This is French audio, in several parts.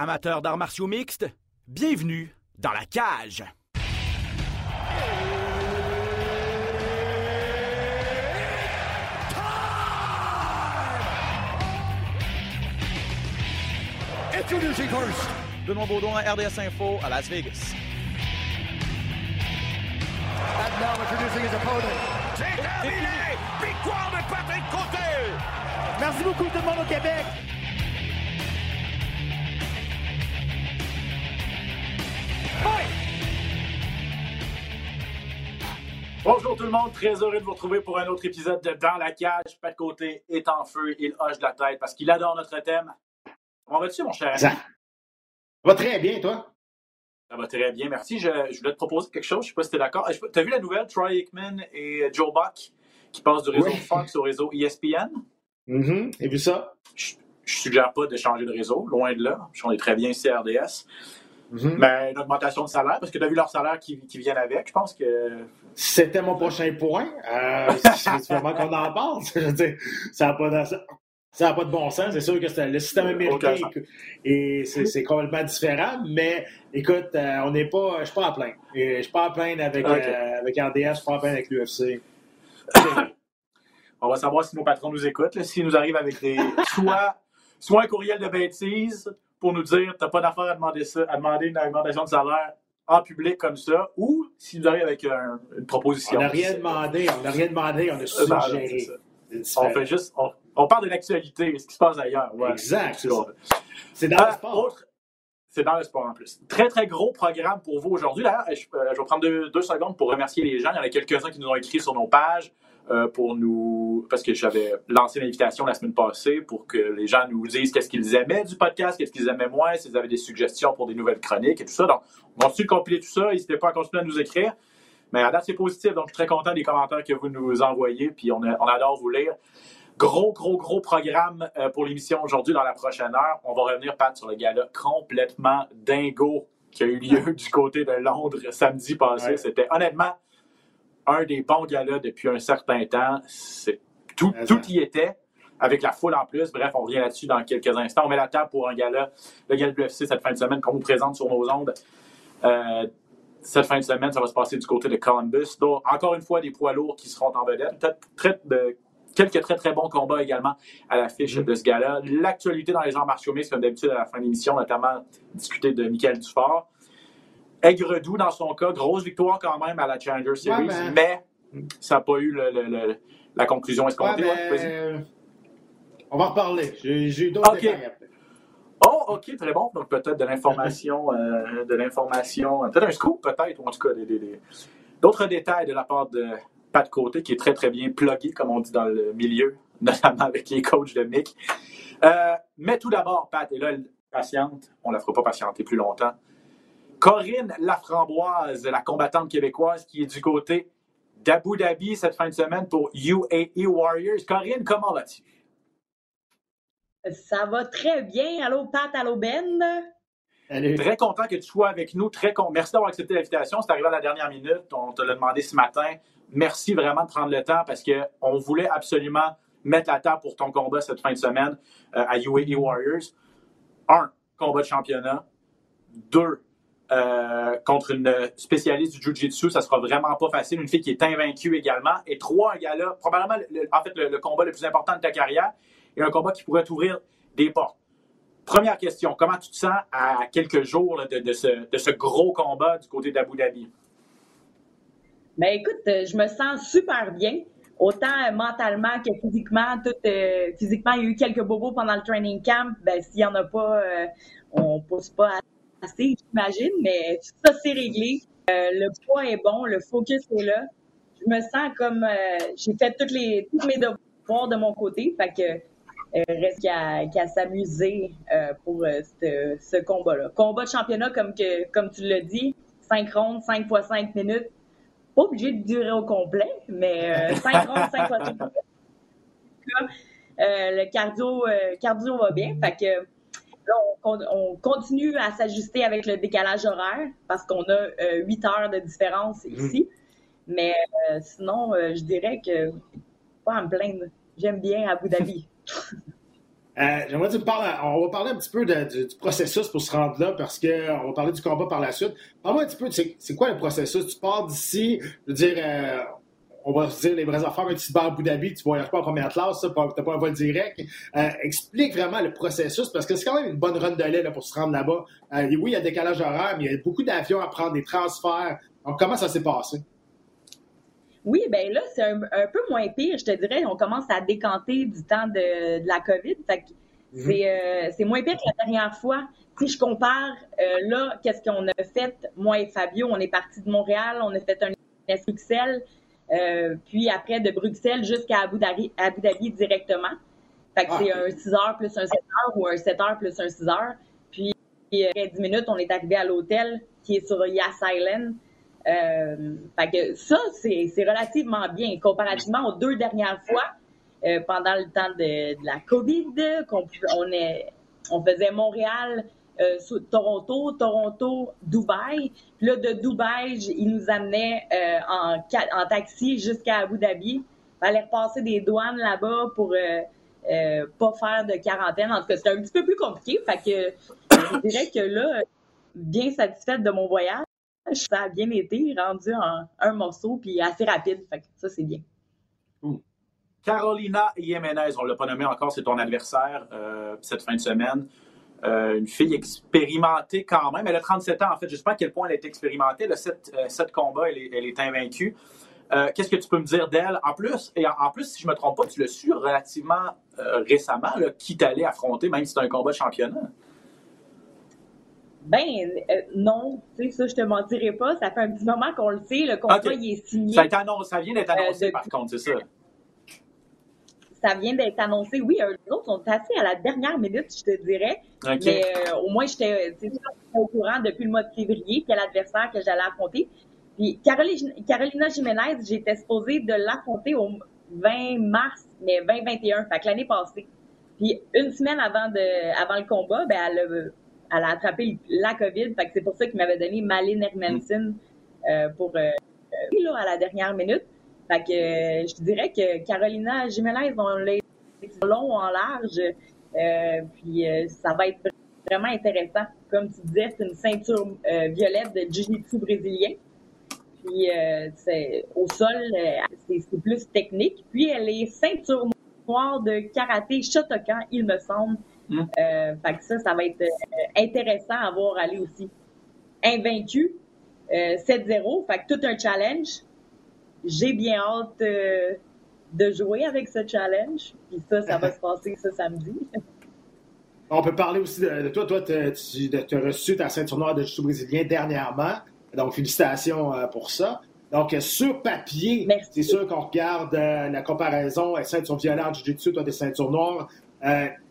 Amateurs d'arts martiaux mixtes, bienvenue dans la cage. Introducing first. Benoît Baudouin, RDS Info à Las Vegas. And now introducing his opponent. C'est terminé! Victoire de Patrick Côté! Merci beaucoup tout le monde au Québec. Bonjour tout le monde, très heureux de vous retrouver pour un autre épisode de Dans la cage. Pas de côté est en feu, il hoche de la tête parce qu'il adore notre thème. Comment vas-tu, mon cher ami? Ça va très bien, toi? Ça va très bien, merci. Je, je voulais te proposer quelque chose, je sais pas si tu es d'accord. Tu as vu la nouvelle, Troy Aikman et Joe Buck, qui passent du réseau Oui. Fox au réseau ESPN? Mhm, Et vu ça? Je, je suggère pas de changer de réseau, loin de là. On est très bien ici à RDS. Mhm. Mais une augmentation de salaire, parce que tu as vu leur salaire qui, qui viennent avec. Je pense que C'était mon prochain point. Euh, c'est vraiment qu'on en parle. Je veux dire, ça n'a pas, de- ça a pas de bon sens. C'est sûr que c'est- le système américain et c'est complètement différent. Mais écoute, euh, on n'est pas, je suis pas plaindre. Et Je suis pas à plaindre avec, euh, avec RDS, je suis pas à plaindre avec l'UFC. On va savoir si nos patrons nous écoutent, s'ils nous arrivent avec des soit, soit un courriel de bêtises pour nous dire t'as pas d'affaire à demander ça, à demander une augmentation de salaire en public comme ça, ou s'ils nous arrivent avec un- une proposition. On n'a rien demandé, on n'a rien demandé, on a Euh, ben, suggéré. C'est On fait juste, on, on parle de l'actualité, ce qui se passe ailleurs. ouais. Exact, c'est dans Ah, le sport. autre- C'est dans le sport en plus. Très, très gros programme pour vous aujourd'hui. Je, euh, je vais prendre deux, deux secondes pour remercier les gens. Il y en a quelques-uns qui nous ont écrit sur nos pages euh, pour nous. Parce que j'avais lancé l'invitation la semaine passée pour que les gens nous disent qu'est-ce qu'ils aimaient du podcast, qu'est-ce qu'ils aimaient moins, s'ils avaient des suggestions pour des nouvelles chroniques et tout ça. Donc, on continue de compiler tout ça? N'hésitez pas à continuer à nous écrire. Mais à date, c'est positif. Donc, je suis très content des commentaires que vous nous envoyez. Puis, on, a- on adore vous lire. Gros, gros, gros programme euh, pour l'émission aujourd'hui dans la prochaine heure. On va revenir, Pat, sur le gala complètement dingo qui a eu lieu du côté de Londres samedi passé. Ouais. C'était honnêtement un des bons galas depuis un certain temps. C'est- Tout, tout y était, avec la foule en plus. Bref, on revient là-dessus dans quelques instants. On met la table pour un gala, le gala de l'UFC cette fin de semaine qu'on vous présente sur nos ondes. Euh, cette fin de semaine, ça va se passer du côté de Columbus. Donc, encore une fois, des poids lourds qui seront en vedette. Peut-être très- de- quelques très, très bons combats également à l'affiche Mhm. de ce gala. L'actualité dans les arts martiaux mixtes, comme d'habitude à la fin de l'émission, notamment discuter de Michael Dufort. Aigre-doux dans son cas, grosse victoire quand même à la Challenger Series, Ouais, mais ça n'a pas eu le- le- le- la conclusion escomptée. ben, Ouais, on va en reparler. J'ai d'autres Ok. détails après. Oh, ok, très bon. Donc peut-être de l'information, euh, de l'information, peut-être un scoop, peut-être, ou en tout cas d'autres détails de la part de Pat Côté, qui est très très bien plugué, comme on dit dans le milieu, notamment avec les coachs de Mick. Euh, mais tout d'abord, Pat, et là, patiente, on la fera pas patienter plus longtemps. Corinne Laframboise, la combattante québécoise qui est du côté d'Abu Dhabi cette fin de semaine pour UAE Warriors. Corinne, comment vas-tu? Ça va très bien. Allô, Pat, allô, Ben. Salut. Très content que tu sois avec nous. Très con... Merci d'avoir accepté l'invitation. C'est arrivé à la dernière minute. On te l'a demandé ce matin. Merci vraiment de prendre le temps parce qu'on voulait absolument mettre la table pour ton combat cette fin de semaine euh, à UAE Warriors. Un, combat de championnat. Deux, euh, contre une spécialiste du Jiu-Jitsu. Ça sera vraiment pas facile. Une fille qui est invaincue également. Et trois, un gars-là, probablement le- en fait, le, combat le plus important de ta carrière et un combat qui pourrait t'ouvrir des portes. Première question, comment tu te sens à quelques jours de, ce, gros combat du côté d'Abu Dhabi? Ben écoute, euh, je me sens super bien. Autant euh, mentalement que physiquement. Tout, physiquement, il y a eu quelques bobos pendant le training camp. Ben, s'il n'y en a pas, on pousse pas assez, j'imagine. Mais tout ça, c'est réglé. Euh, le poids est bon, le focus est là. Je me sens comme euh, j'ai fait toutes les, tous mes devoirs de mon côté. Fait que euh, reste qu'à s'amuser euh, pour euh, ce, ce combat-là. Combat de championnat, comme, que, comme tu l'as dit, 5 rondes, 5 fois 5 minutes. Pas obligé de durer au complet, mais 5 rondes, 5 fois 5 minutes. Euh, le cardio, euh, cardio va bien. Fait que on, on continue à s'ajuster avec le décalage horaire parce qu'on a 8 heures de différence ici. Mais euh, sinon, euh, je dirais que pas à me plaindre. J'aime bien Abu Dhabi. Euh, J'aimerais que tu me parles, on va parler un petit peu de, du, du, processus pour se rendre là parce qu'on va parler du combat par la suite. Parle-moi un petit peu, c'est quoi le processus? Tu pars d'ici, je veux dire, euh, on va se dire les vraies affaires, si tu vas à Abu Dhabi, tu ne voyages pas en première classe, tu n'as pas un vol direct. Euh, explique vraiment le processus parce que c'est quand même une bonne run de lait là, pour se rendre là-bas. Euh, oui, il y a décalage horaire, mais il y a beaucoup d'avions à prendre, des transferts. Donc, comment ça s'est passé? Oui, ben là, c'est un, peu moins pire, je te dirais. On commence à décanter du temps de, la COVID. Fait mhm. euh, c'est moins pire que la dernière fois. Si je compare, euh, là, qu'est-ce qu'on a fait, moi et Fabio, on est parti de Montréal, on a fait un Bruxelles, euh, puis après de Bruxelles jusqu'à Abu Dhabi, Abu Dhabi directement. Fait que c'est ah, un 6 heures plus un 7 heures ou un 7 heures plus un 6 heures. Puis après 10 minutes, on est arrivé à l'hôtel qui est sur Yas Island. Euh, fait que ça, c'est relativement bien comparativement aux deux dernières fois euh, pendant le temps de, la COVID, qu'on on, est, on faisait Montréal, euh, Toronto, Toronto, Dubaï. Puis là, de Dubaï, il nous amenait euh, en, taxi jusqu'à Abu Dhabi. Il fallait repasser des douanes là-bas pour euh, pas faire de quarantaine. En tout cas, c'était un petit peu plus compliqué. Fait que je dirais que là, bien satisfaite de mon voyage. Ça a bien été, rendu en un morceau, puis assez rapide. Fait que ça, c'est bien. Carolina Jiménez, on ne l'a pas nommé encore, c'est ton adversaire euh, cette fin de semaine. Euh, une fille expérimentée quand même. Elle a 37 ans, en fait. Je ne sais pas à quel point elle est expérimentée. Elle a 7, euh, combats, elle est, elle est invaincue. Qu'est-ce que tu peux me dire d'elle? En plus, et en, plus, si je ne me trompe pas, tu l'as su relativement récemment, qui t'allait affronter, même si c'est un combat de championnat. Ben euh, non, tu sais, ça, je te mentirais pas. Ça fait un petit moment qu'on le sait. Le contrat, il est signé. Ça, ça vient d'être annoncé, euh, par contre, c'est ça. Ça vient d'être annoncé. Oui, eux autres sont assez à la dernière minute, je te dirais. Mais euh, au moins, j'étais au courant depuis le mois de février quel adversaire que j'allais affronter. Puis Carolina, Carolina Jiménez, j'étais supposée de l'affronter au 20 mars, mais 2021, fait que l'année passée. Puis une semaine avant de avant le combat, ben elle a elle a attrapé la COVID. Fait que c'est pour ça qu'il m'avait donné Malin Hermanson euh, pour euh, là, à la dernière minute. Fait que euh, je te dirais que Carolina Jiménez, on l'a long en large. Euh, puis ça va être vraiment intéressant. Comme tu disais, c'est une ceinture violette de Jiu-Jitsu brésilien. Puis c'est au sol, c'est plus technique. Puis elle est ceinture noire de karaté Shotokan, il me semble. Euh, fait que ça, ça va être euh, intéressant à voir aller aussi. Invaincu, 7-0, euh, fait que tout un challenge. J'ai bien hâte de jouer avec ce challenge. Puis ça, ça va se passer ce samedi. On peut parler aussi de, toi. Toi, tu as reçu ta ceinture noire de jiu brésilien dernièrement. Donc, félicitations pour ça. Donc, sur papier, c'est sûr qu'on regarde la comparaison ceinture violente, jiu-jitsu, toi, des ceintures noires.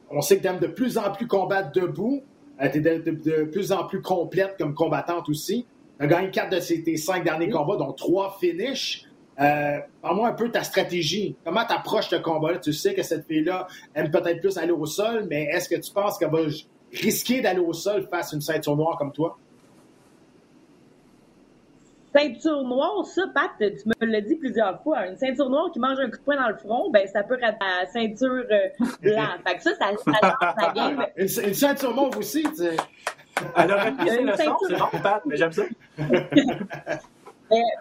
On sait que tu aimes de plus en plus combattre debout. Euh, tu es de, plus en plus complète comme combattante aussi. Tu as gagné quatre de tes cinq derniers combats, dont trois finishes. Euh, Parle-moi un peu ta stratégie. Comment tu approches le combat? Tu sais que cette fille-là aime peut-être plus aller au sol, mais est-ce que tu penses qu'elle va risquer d'aller au sol face à une ceinture noire comme toi? Ceinture noire, ça, Pat, tu me l'as dit plusieurs fois. Une ceinture noire qui mange un coup de poing dans le front, ben ça peut être la ceinture euh, blanche. fait que ça, ça, ça la game. Une, ceinture mauve aussi, tu sais. Elle aurait pissé le son, c'est bon, Pat, mais j'aime ça.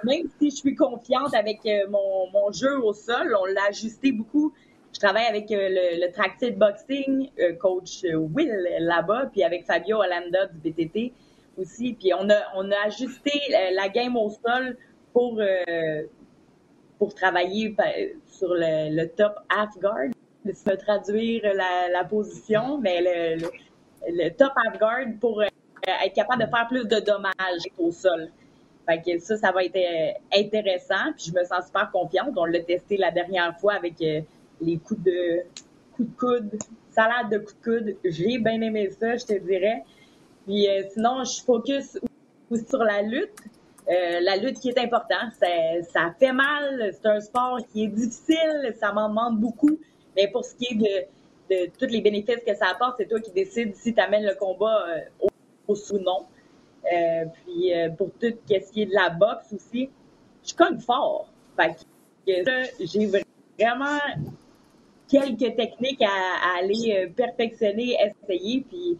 même si je suis confiante avec euh, mon, mon, jeu au sol, on l'a ajusté beaucoup. Je travaille avec euh, le, le Tracted Boxing, coach Will là-bas, puis avec Fabio Hollanda du BTT aussi. Puis on a, on a ajusté la game au sol pour, euh, pour travailler sur le, top half guard. Me traduire la, la position, mais le, le, top half guard pour euh, être capable de faire plus de dommages au sol. Fait que ça, ça va être euh, intéressant. Puis je me sens super confiante. On l'a testé la dernière fois avec les coups de coups de coude, salade de coups de coude. J'ai bien aimé ça, je te dirais. Puis euh, sinon, je focus sur la lutte. Euh, la lutte qui est importante, ça, fait mal, c'est un sport qui est difficile, ça m'en demande beaucoup. Mais pour ce qui est de, tous les bénéfices que ça apporte, c'est toi qui décides si tu amènes le combat euh, au, au ou non. Puis pour tout ce qui est de la boxe aussi, je cogne fort. Fait que j'ai vraiment quelques techniques à, aller perfectionner, essayer. Puis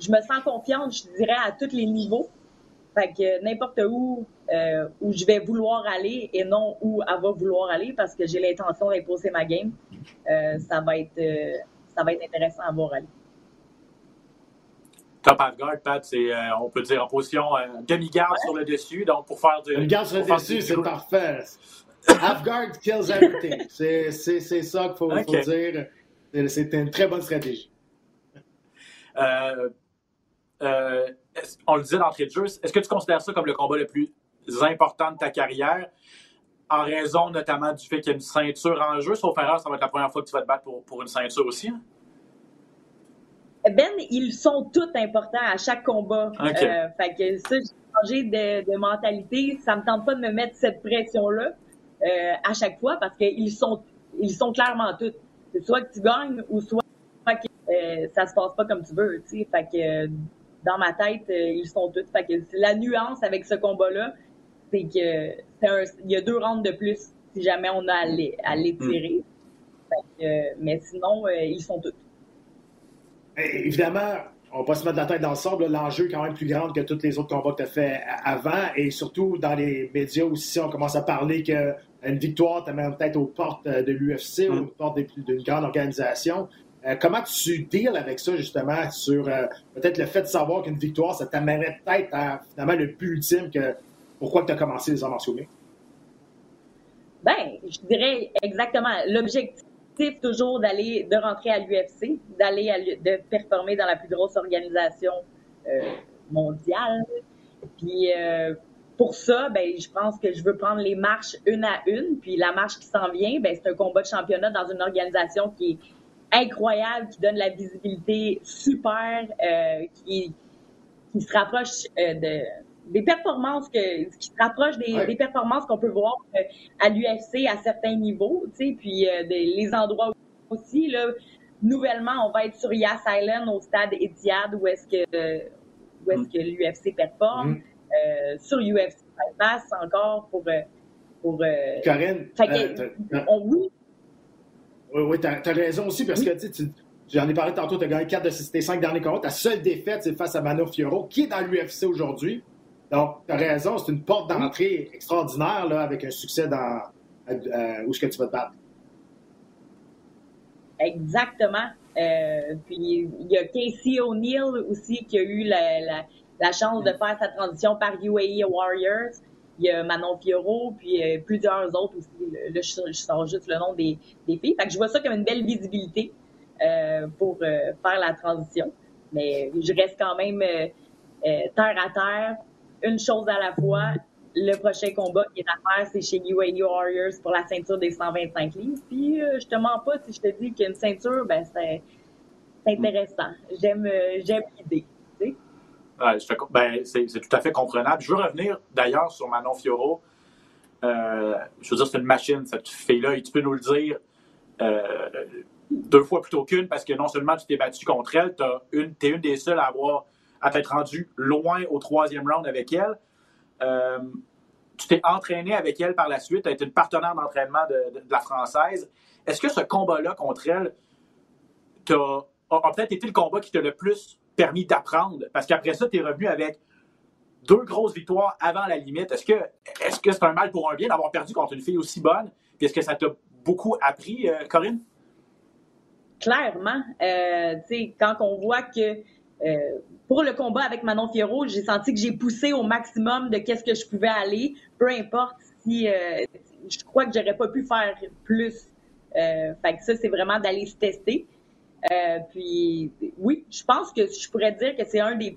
je me sens confiante, je dirais, à tous les niveaux. Fait que n'importe où où je vais vouloir aller et non où elle va vouloir aller parce que j'ai l'intention d'imposer ma game, ça va être ça va être intéressant à voir aller. Top half-guard, Pat, c'est, euh, on peut dire, en position euh, demi-garde sur le dessus. Donc, pour faire du. Demi-garde sur le dessus, c'est parfait. Half-guard kills everything. c'est, c'est, c'est ça qu'il faut, faut, dire. C'est une très bonne stratégie. Euh, on le disait d'entrée de jeu. Est-ce que tu considères ça comme le combat le plus important de ta carrière? En raison notamment du fait qu'il y a une ceinture en jeu? Sauf erreur, ça va être la première fois que tu vas te battre pour, pour une ceinture aussi. Hein? Ben, ils sont tous importants à chaque combat. Euh, fait que ça, j'ai changé de, mentalité. Ça me tente pas de me mettre cette pression-là euh, à chaque fois parce qu'ils sont, ils sont clairement tous. C'est soit que tu gagnes ou soit que euh, ça se passe pas comme tu veux. Fait que dans ma tête, ils sont tous. Fait que la nuance avec ce combat-là, c'est que il y a deux rounds de plus si jamais on a à les, tirer. Hmm. mais sinon, ils sont tous. Évidemment, on va pas se mettre la tête dans le sable. L'enjeu est quand même plus grand que tous les autres combats que tu as fait avant. Et surtout, dans les médias aussi, on commence à parler qu'une victoire t'amène peut-être aux portes de l'UFC ou aux portes d'une grande organisation. Euh, comment tu deals avec ça, justement, sur euh, peut-être le fait de savoir qu'une victoire, ça t'amènerait peut-être à finalement le plus ultime que pourquoi tu as commencé les arts martiaux Ben, je dirais exactement. L'objectif toujours d'aller, de rentrer à l'UFC, d'aller de performer dans la plus grosse organisation euh, mondiale. Puis euh, pour ça, ben, je pense que je veux prendre les marches une à une. Puis la marche qui s'en vient, ben, c'est un combat de championnat dans une organisation qui est incroyable, qui donne la visibilité super, euh, qui, qui se rapproche de des performances que, qui se rapprochent des, des performances qu'on peut voir euh, à l'UFC à certains niveaux, tu sais, puis euh, des, les endroits aussi, là, nouvellement, on va être sur Yas Island au stade Etihad où est-ce que, où est-ce que l'UFC performe, mm. euh, sur UFC Pass encore pour, pour Corinne, oui. Oui, oui, t'as as raison aussi parce que tu J'en ai parlé tantôt, tu as gagné 4 de tes 5 derniers combats. Ta seule défaite, c'est face à Mano Fioro, qui est dans l'UFC aujourd'hui. Donc, tu as raison, c'est une porte d'entrée extraordinaire là, avec un succès dans euh, où est-ce que tu vas te battre. Exactement. Euh, puis il y a Casey O'Neill aussi qui a eu la, chance de faire sa transition par UAE Warriors. Il y a Manon Fioro, puis euh, plusieurs autres aussi. Là, je, sors juste le nom des, des, filles. Fait que je vois ça comme une belle visibilité euh, pour euh, faire la transition. Mais je reste quand même terre à terre une chose à la fois. Le prochain combat qui est à faire, c'est chez UAE Warriors pour la ceinture des 125 livres. Puis euh, je te mens pas si je te dis qu'une ceinture, ben c'est intéressant. J'aime euh, j'aime l'idée. ben, c'est tout à fait comprenable. Je veux revenir d'ailleurs sur Manon Fioro. Euh, je veux dire, c'est une machine, cette fille-là, et tu peux nous le dire deux fois plutôt qu'une, parce que non seulement tu t'es battu contre elle, tu es une des seules à avoir à t'être rendu loin au troisième round avec elle. Euh, tu t'es entraîné avec elle par la suite, tu as été une partenaire d'entraînement de, la Française. Est-ce que ce combat-là contre elle a, peut-être été le combat qui t'a le plus permis d'apprendre? Parce qu'après ça, tu es revenu avec deux grosses victoires avant la limite. Est-ce que est-ce que c'est un mal pour un bien d'avoir perdu contre une fille aussi bonne? Puis est-ce que ça t'a beaucoup appris, euh, Corinne? Clairement. Euh, quand on voit que euh, pour le combat avec Manon Fierro, j'ai senti que j'ai poussé au maximum de qu'est-ce que je pouvais aller, peu importe si euh, je crois que j'aurais pas pu faire plus. Euh, fait que ça, c'est vraiment d'aller se tester. Euh, puis oui, je pense que je pourrais dire que c'est un des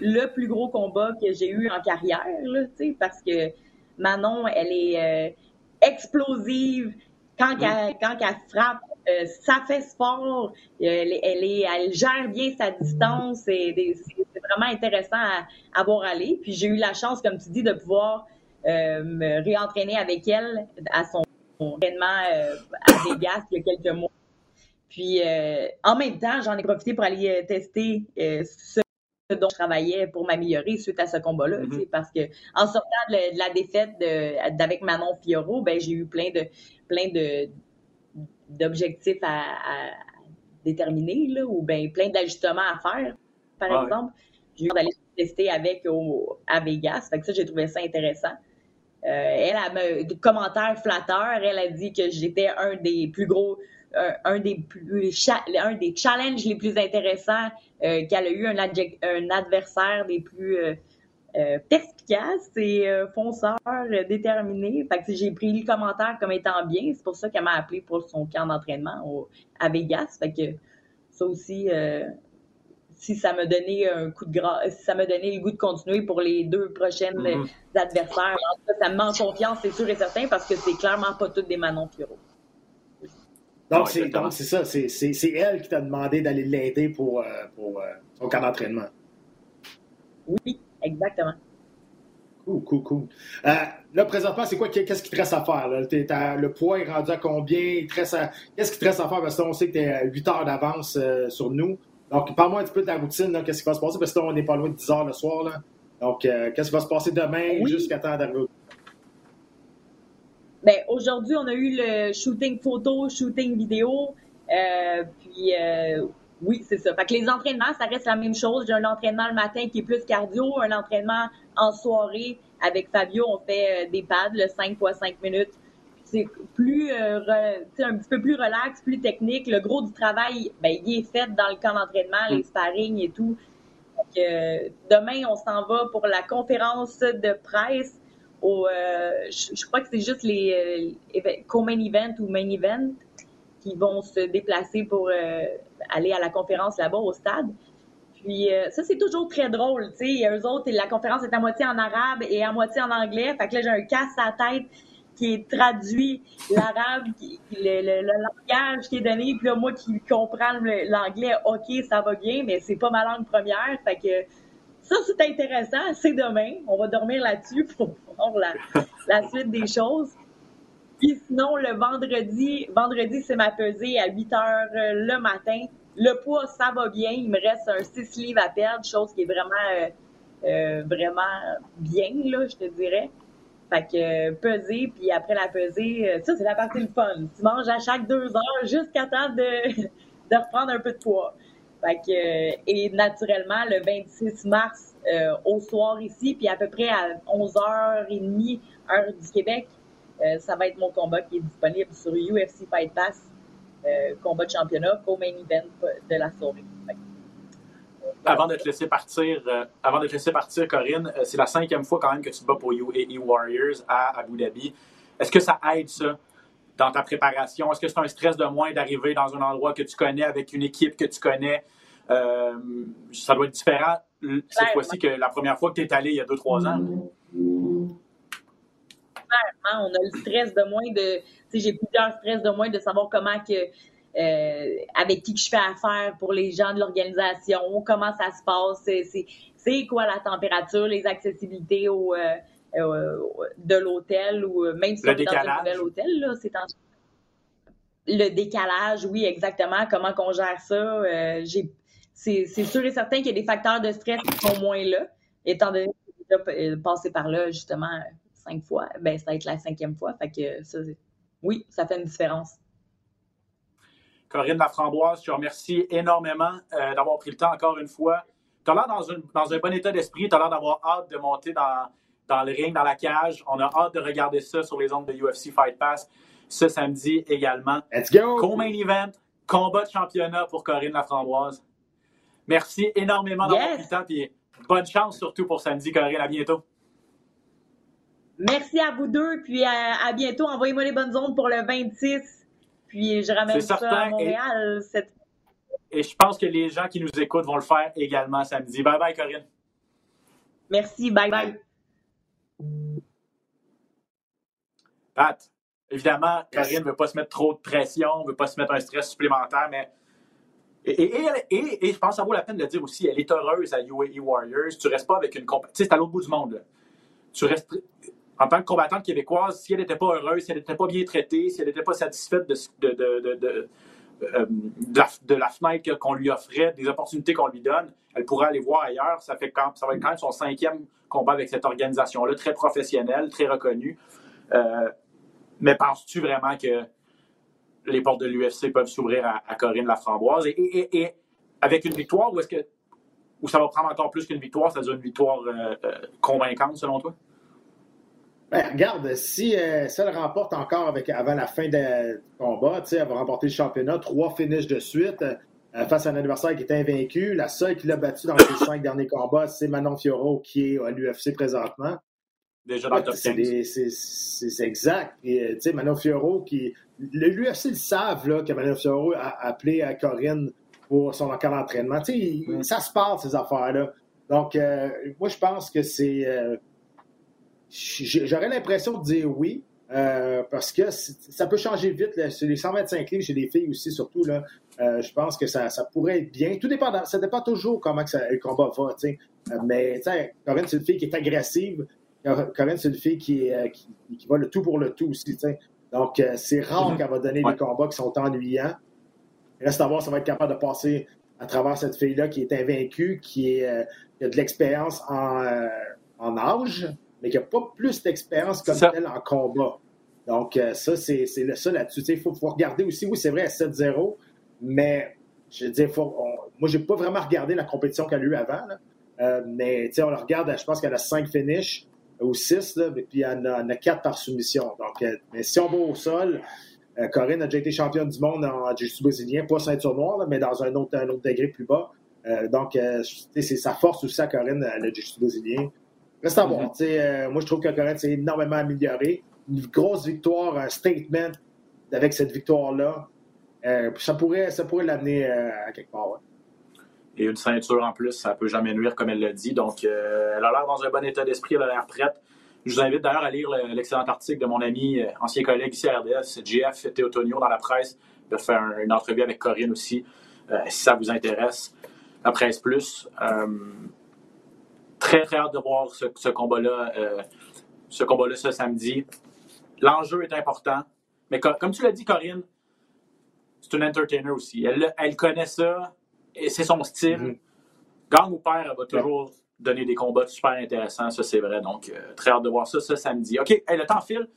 le plus gros combat que j'ai eu en carrière, là, parce que Manon, elle est explosive quand, elle, quand elle frappe euh, ça fait sport, elle, est, elle gère bien sa distance, c'est vraiment intéressant à, à, voir aller. Puis j'ai eu la chance, comme tu dis, de pouvoir euh, me réentraîner avec elle à son entraînement euh, à Vegas il y a quelques mois. Puis en même temps, j'en ai profité pour aller tester ce dont je travaillais pour m'améliorer suite à ce combat-là, mm-hmm. parce que en sortant de, la défaite d'avec Manon Fioro, ben j'ai eu plein de plein de d'objectifs à, déterminer là, ou bien plein d'ajustements à faire, par exemple. J'ai eu d'aller tester avec au, à Vegas. Fait que ça, j'ai trouvé ça intéressant. Euh, elle a des commentaires flatteurs. Elle a dit que j'étais un des plus gros, un, des plus, un des challenges les plus intéressants, euh, qu'elle a eu un, un, adversaire des plus euh, perspicaces et fonceurs, déterminés. Fait que j'ai pris le commentaire comme étant bien. C'est pour ça qu'elle m'a appelé pour son camp d'entraînement à Vegas. Fait que ça aussi, si ça me donnait un coup de grâce, si ça me donnait le goût de continuer pour les deux prochaines mhm. adversaires. ça me met en confiance, c'est sûr et certain, parce que c'est clairement pas toutes des Manon Pierrot. Donc, c'est, ça, c'est, elle qui t'a demandé d'aller l'aider pour, euh, pour euh, son camp d'entraînement. Oui, exactement. Cool, cool, cool. Euh, là, présentement, c'est quoi, qu'est-ce qui te reste à faire? le poids est rendu à combien? Qu'est-ce qui te reste à faire? Parce qu'on sait que tu es à 8 heures d'avance sur nous. Donc, parle-moi un petit peu de ta routine, qu'est-ce qui va se passer, parce que là, on n'est pas loin de 10 heures le soir. Là. Donc, euh, qu'est-ce qui va se passer demain jusqu'à temps d'arriver ben, aujourd'hui, on a eu le shooting photo, shooting vidéo. Euh, puis, euh, oui, c'est ça. Fait que les entraînements, ça reste la même chose. J'ai un entraînement le matin qui est plus cardio, un entraînement en soirée. Avec Fabio, on fait des pads, le 5 x 5 minutes c'est plus euh, un petit peu plus relax, plus technique. Le gros du travail, ben, il est fait dans le camp d'entraînement, les mm. sparring et tout. Euh, demain, on s'en va pour la conférence de presse. Au, euh, je, crois que c'est juste les co-main event ou main event qui vont se déplacer pour aller à la conférence là-bas au stade. Puis ça, c'est toujours très drôle. Tu sais, eux autres, la conférence est à moitié en arabe et à moitié en anglais. Fait que là, j'ai un casse à la tête qui traduit l'arabe, le, langage qui est donné, puis là, moi qui comprends l'anglais, OK, ça va bien, mais c'est pas ma langue première. Fait que ça, c'est intéressant. C'est demain. On va dormir là-dessus pour voir la, suite des choses. Puis sinon, le vendredi, vendredi, c'est ma pesée à 8 heures le matin. Le poids, ça va bien. Il me reste un 6 livres à perdre, chose qui est vraiment, euh, euh, vraiment bien, là, je te dirais. Fait que peser, puis après la pesée, euh, ça, c'est la partie le fun. Tu manges à chaque deux heures jusqu'à temps de, de reprendre un peu de poids. Fait que, euh, et naturellement, le 26 mars euh, au soir ici, puis à peu près à 11h30, heure du Québec, ça va être mon combat qui est disponible sur UFC Fight Pass, combat de championnat, co-main event de la soirée avant de te laisser partir, euh, avant de te laisser partir, Corinne, euh, c'est la cinquième fois quand même que tu te bats pour UAE Warriors à Abu Dhabi. Est-ce que ça aide ça dans ta préparation? Est-ce que c'est un stress de moins d'arriver dans un endroit que tu connais avec une équipe que tu connais? Euh, ça doit être différent cette fois-ci que la première fois que tu es allé il y a deux, trois on a le stress de moins de. J'ai plusieurs stress de moins de savoir comment que euh, avec qui je fais affaire pour les gens de l'organisation, comment ça se passe, c'est quoi la température, les accessibilités au, euh, de l'hôtel ou euh, même si on est dans un nouvel hôtel, là, c'est le décalage, oui, exactement, comment qu'on gère ça. c'est sûr et certain qu'il y a des facteurs de stress qui sont moins là, étant donné que j'ai passé par là justement cinq fois, ben ça va être la cinquième fois. Fait que ça, oui, ça fait une différence. Corinne Laframboise, je te remercie énormément euh, d'avoir pris le temps encore une fois. Tu as l'air dans, dans, un bon état d'esprit, tu as l'air d'avoir hâte de monter dans, dans, le ring, dans la cage. On a hâte de regarder ça sur les ondes de UFC Fight Pass ce samedi également. Let's go! Co-main event, combat de championnat pour Corinne Laframboise. Merci énormément d'avoir pris le temps et bonne chance surtout pour samedi, Corinne. À bientôt. Merci à vous deux, puis à, à bientôt. Envoyez-moi les bonnes ondes pour le 26 puis je ramène ça à Montréal. Et, je pense que les gens qui nous écoutent vont le faire également samedi. Bye bye, Corinne. Merci. Bye bye. Pat, évidemment, Corinne ne veut pas se mettre trop de pression, ne veut pas se mettre un stress supplémentaire, mais. Et, et, je pense que ça vaut la peine de le dire aussi, elle est heureuse à UAE Warriors. Tu restes pas avec une compagnie. Tu sais, c'est à l'autre bout du monde. Tu restes en tant que combattante québécoise, si elle n'était pas heureuse, si elle n'était pas bien traitée, si elle n'était pas satisfaite de, de, euh, la, fenêtre qu'on lui offrait, des opportunités qu'on lui donne, elle pourrait aller voir ailleurs. Ça, fait quand, ça va être quand même son cinquième combat avec cette organisation-là, très professionnelle, très reconnue. Euh, mais penses-tu vraiment que les portes de l'UFC peuvent s'ouvrir à, Corinne Laframboise? Et, avec une victoire, ou est-ce que ou ça va prendre encore plus qu'une victoire, c'est-à-dire une victoire euh, convaincante selon toi? Ben, regarde, si, euh, elle remporte encore avec, avant la fin du combat, elle va remporter le championnat, trois finishes de suite face à un adversaire qui est invaincu. La seule qui l'a battu dans les cinq derniers combats, c'est Manon Fioro qui est à l'UFC présentement. Déjà dans le top 15. C'est exact. Et, Manon Fioro qui. L'UFC le savent là, que Manon Fioro a appelé à Corinne pour son camp d'entraînement. Mm. Ça se passe, ces affaires-là. Donc, euh, moi, je pense que c'est. Euh, j'aurais l'impression de dire oui, euh, parce que ça peut changer vite. Là. Sur les 125 livres, chez les filles aussi, surtout, là, je pense que ça, pourrait être bien. Tout dépend, ça dépend toujours comment que ça, le combat va. T'sais. mais Corinne, c'est une fille qui est agressive. Corinne, c'est une fille qui, qui, va le tout pour le tout aussi. Donc, c'est rare mm-hmm. qu'elle va donner des combats qui sont ennuyants. Reste à voir si on va être capable de passer à travers cette fille-là qui est invaincue, qui, est, euh, a de l'expérience en, euh, en, âge, mais qui n'a pas plus d'expérience comme elle en combat. Donc, euh, ça, c'est le ça là-dessus. Il faut, faut, regarder aussi, oui, c'est vrai, à 7-0, mais je veux dire, faut, moi, j'ai pas vraiment regardé la compétition qu'elle a eue avant, là. mais on la regarde, je pense qu'elle a 5 finishes ou 6, et puis elle en a, 4 par soumission. Donc, mais si on va au sol, euh, Corinne a déjà été championne du monde en jiu-jitsu brésilien, pas ceinture noire, mais dans un autre, un autre degré plus bas. Euh, donc, euh, c'est sa force aussi à Corinne, le jiu-jitsu brésilien. Reste à voir. Mm-hmm. moi, je trouve que Corinne s'est énormément améliorée. Une grosse victoire, un statement avec cette victoire-là. ça pourrait ça pourrait l'amener à quelque part. Et une ceinture en plus, ça peut jamais nuire, comme elle l'a dit. Donc, elle a l'air dans un bon état d'esprit, elle a l'air prête. Je vous invite d'ailleurs à lire l'excellent article de mon ami, euh, ancien collègue ici à RDS, JF Théotonio, dans la presse, de faire une entrevue avec Corinne aussi, euh, si ça vous intéresse. La presse plus. Euh, très, très hâte de voir ce, combat-là, ce combat-là ce samedi. L'enjeu est important, mais comme tu l'as dit, Corinne, c'est une entertainer aussi. Elle, connaît ça, et c'est son style. Mm-hmm. Gang ou père, elle va toujours donner des combats super intéressants, ça c'est vrai. Donc, euh, très hâte de voir ça ce samedi. OK, le temps file.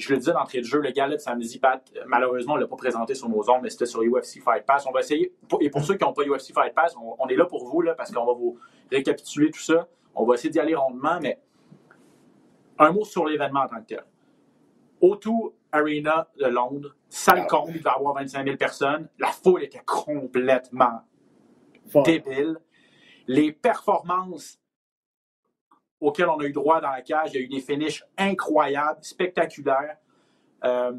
Je le disais d'entrée de jeu, le gala de samedi, Pat, malheureusement, on ne l'a pas présenté sur nos ondes, mais c'était sur UFC Fight Pass. On va essayer, et pour ceux qui n'ont pas UFC Fight Pass, on, est là pour vous, là, parce qu'on va vous récapituler tout ça. On va essayer d'y aller rondement, mais un mot sur l'événement en tant que tel. O2 Arena de Londres, salle comble, il va y avoir 25 000 personnes. La foule était complètement débile les performances auxquelles on a eu droit dans la cage, il y a eu des finishes incroyables, spectaculaires. Euh,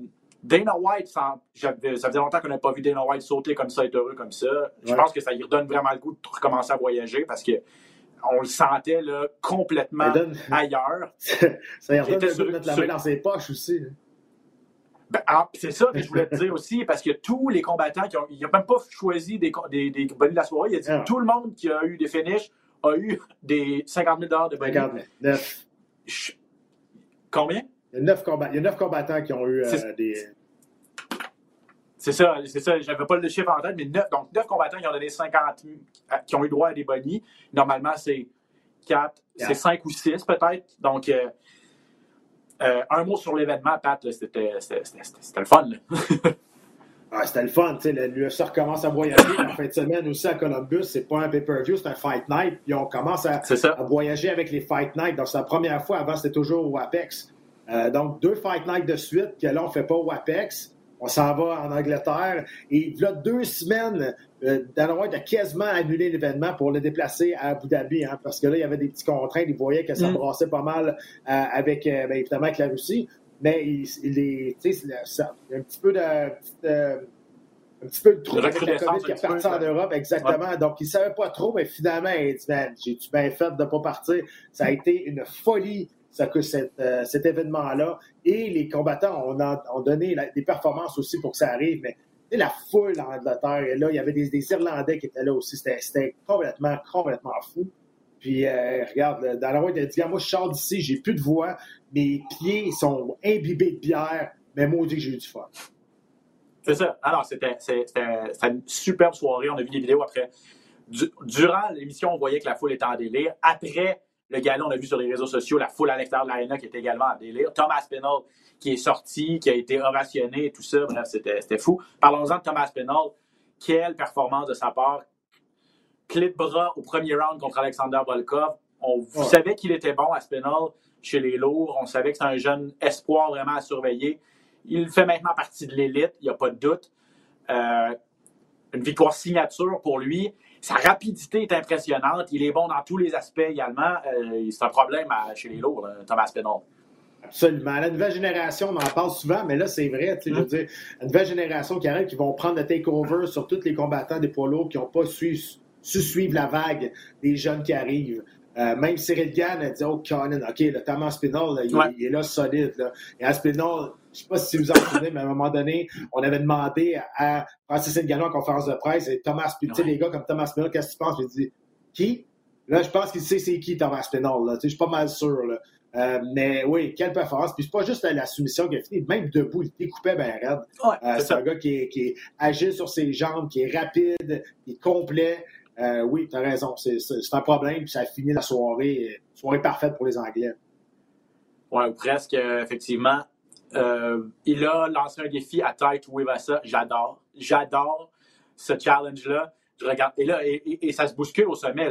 Dana White, ça, ça faisait longtemps qu'on n'a pas vu Dana White sauter comme ça, être heureux comme ça. Je pense que ça lui redonne vraiment le goût de recommencer à voyager parce que on le sentait là, complètement ailleurs. ça lui redonne le goût de mettre la main dans ses poches aussi. Ben, ah, c'est ça que je voulais te dire aussi, parce que tous les combattants, qui ont, il n'a même pas choisi des, des, des de la soirée, il a dit ah. tout le monde qui a eu des finishes a eu des 50 000 de bonus. 50 000. Combien? Il y, a 9 combattants, il y a 9 combattants qui ont eu euh, des. C'est ça, c'est ça. J'avais pas le chiffre en tête, mais 9, donc 9 combattants qui ont donné 50 qui ont eu droit à des bonnies. Normalement, c'est 4, c'est 5 ou 6 peut-être. Donc, euh, euh, un mot sur l'événement, Pat, c'était le fun. ah, c'était le fun. L'UFC recommence à voyager en fin de semaine aussi à Columbus. C'est pas un pay-per-view, c'est un Fight Night. Puis on commence à, voyager avec les Fight Night. Donc, c'est la première fois. Avant, c'était toujours au Apex. Euh, donc, deux Fight Night de suite que là, on ne fait pas au Apex. On s'en va en Angleterre. Et là, deux semaines, euh, Dan White a quasiment annulé l'événement pour le déplacer à Abu Dhabi, hein, parce que là, il y avait des petits contraintes. Il voyait que ça mm. brassait pas mal euh, avec, euh, ben, évidemment, avec la Russie. Mais il, il est, ça, un petit peu de, euh, un petit peu de trou avec la COVID qui est parti en Europe, exactement. Donc, il ne savait pas trop, mais finalement, il dit, j'ai-tu bien fait de ne pas partir? Ça a été une folie ça, que cet, cet événement-là. Et les combattants ont, ont donné des performances aussi pour que ça arrive, mais la foule en Angleterre, et là, il y avait des, Irlandais qui étaient là aussi. C'était complètement, complètement fou. Puis, euh, regarde, dans la rue, il a dit Moi, je sors d'ici, j'ai plus de voix, mes pieds sont imbibés de bière, mais moi, dit que j'ai eu du fun. C'est ça. Alors, c'était une superbe soirée. On a vu des vidéos après. durant l'émission, on voyait que la foule était en délire. Après, le gala, on a vu sur les réseaux sociaux la foule à l'extérieur de l'arena qui était également en délire. Thomas Pinal qui est sorti, qui a été ovationné et tout ça. Bref, c'était fou. Parlons-en de Thomas Pinal. Quelle performance de sa part. Clé de bras au premier round contre Alexander Volkov. On savait qu'il était bon à Spinal chez les lourds. On savait que c'est un jeune espoir vraiment à surveiller. Il fait maintenant partie de l'élite, il n'y a pas de doute. Euh, une victoire signature pour lui. Sa rapidité est impressionnante. Il est bon dans tous les aspects également. Euh, c'est un problème chez les lourds, Thomas Pinal. Absolument. La nouvelle génération, on en parle souvent, mais là, c'est vrai. Je veux mm. dire, la nouvelle génération qui arrive, qui vont prendre le takeover sur tous les combattants des poids lourds qui n'ont pas su, su, suivre la vague des jeunes qui arrivent. Euh, même Cyril Gann a dit Oh, Conan, OK, le Thomas Spinall, il, est là solide. Là. Et à Spinall, je ne sais pas si vous en souvenez, mais à un moment donné, on avait demandé à Francis Ngannou en conférence de presse et Thomas Spinall, sais, les gars comme Thomas Spinall, qu'est-ce que tu penses? Il dit Qui? Là, je pense qu'il sait c'est qui Thomas Spinall. Je suis pas mal sûr. Là. Euh, mais oui, quelle performance. Puis c'est pas juste la soumission qui a fini, même debout, il découpait bien raide. Euh, c'est un gars qui est, qui est, agile sur ses jambes, qui est rapide, qui est complet. Euh, oui, tu as raison. C'est un problème, ça a fini la soirée. Soirée parfaite pour les Anglais. Oui, presque, effectivement. il a lancé un défi à Tite Wivasa. J'adore. J'adore ce challenge-là. Je regarde. Et là, et, ça se bouscule au sommet.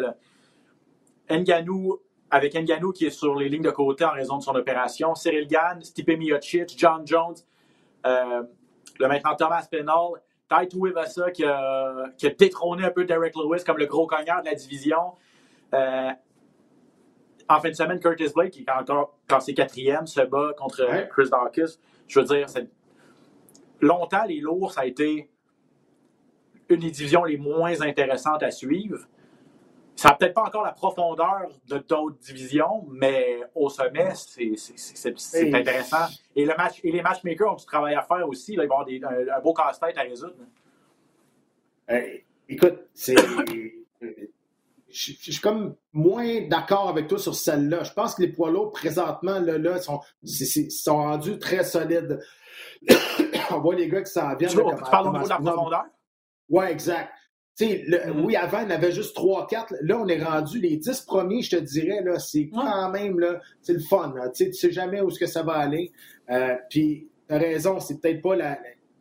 Nganou avec Ngannou qui est sur les lignes de côté en raison de son opération, Cyril Gann, Stipe Miocic, John Jones, euh, le maintenant Thomas Penal, Taito Wivasa qui a, qui a, détrôné un peu Derek Lewis comme le gros cogneur de la division. Euh, en fin de semaine, Curtis Blake, qui est encore classé quatrième, se bat contre Chris Dawkins. Je veux dire, longtemps, les lourds, ça a été une des divisions les moins intéressantes à suivre. Ça n'a peut-être pas encore la profondeur de d'autres divisions, mais au sommet, c'est intéressant. Et, le match, et les matchmakers ont du travail à faire aussi. Là, ils vont avoir des, un, beau casse-tête à résoudre. écoute, c'est. je, suis comme moins d'accord avec toi sur celle-là. Je pense que les poids lourds, présentement, là, là sont, sont rendus très solides. On voit les gars qui s'en viennent. Tu, parles au niveau de la profondeur? Oui, exact. Mm-hmm. Oui, avant, il y avait juste 3-4. Là, on est rendu les 10 premiers, je te dirais, là, c'est quand même là, c'est le fun. Tu sais, sais jamais où ce que ça va aller. Euh, puis, tu as raison, c'est peut-être pas la.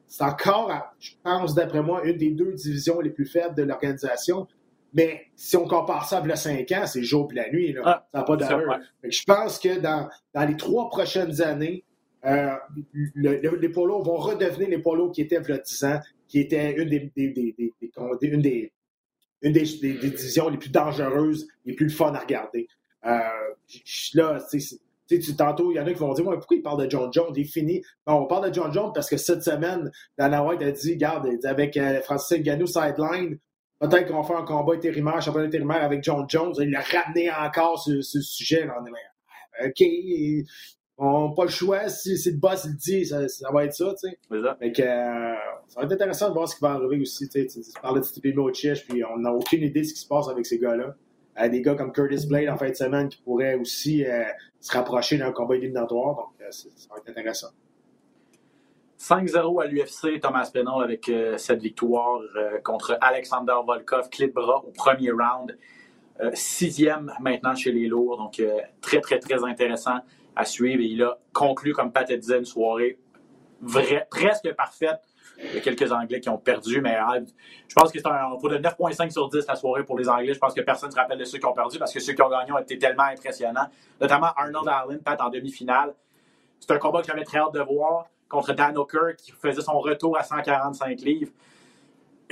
C'est encore, je pense, d'après moi, une des deux divisions les plus faibles de l'organisation. Mais si on compare ça à la 5 ans, c'est jour et la nuit. Là. Ah, ça n'a pas d'allure. Je pense que dans, dans les trois prochaines années, euh, les polos vont redevenir les polos qui étaient il y a 10 ans qui était une des, une des, une des, divisions les plus dangereuses, les plus fun à regarder. Euh, là, tu, tantôt, il y en a qui vont dire Pourquoi il parle de John Jones? Il est fini. on parle de John Jones parce que cette semaine, Dana White a dit Regarde, avec euh, Francis Ngannou sideline, peut-être qu'on va faire un combat intérimaire, championnat intérimaire avec John Jones. Il a ramené encore ce, sujet. Là. OK, on n'a pas le choix. Si, si, le boss le dit, ça, va être ça, tu sais. que, euh, ça va être intéressant de voir ce qui va arriver aussi. Tu, sais, tu parlais de Stipe Miocic, puis on n'a aucune idée de ce qui se passe avec ces gars-là. a des gars comme Curtis Blade en fin de semaine qui pourraient aussi euh, se rapprocher d'un combat éliminatoire. Donc, euh, ça va être intéressant. 5-0 à l'UFC, Thomas Penal avec cette victoire contre Alexander Volkov, clé de bras au premier round. sixième maintenant chez les lourds, donc très, très, très intéressant à suivre. Et il a conclu, comme Pat disait, une soirée vrai, presque parfaite. Il y a quelques Anglais qui ont perdu, mais euh, je pense que c'est un de 9,5 sur 10 la soirée pour les Anglais. Je pense que personne ne se rappelle de ceux qui ont perdu parce que ceux qui ont gagné ont été tellement impressionnants. Notamment Arnold Allen, Pat, en demi-finale. C'est un combat que j'avais très hâte de voir contre Dan O'Kerr qui faisait son retour à 145 livres.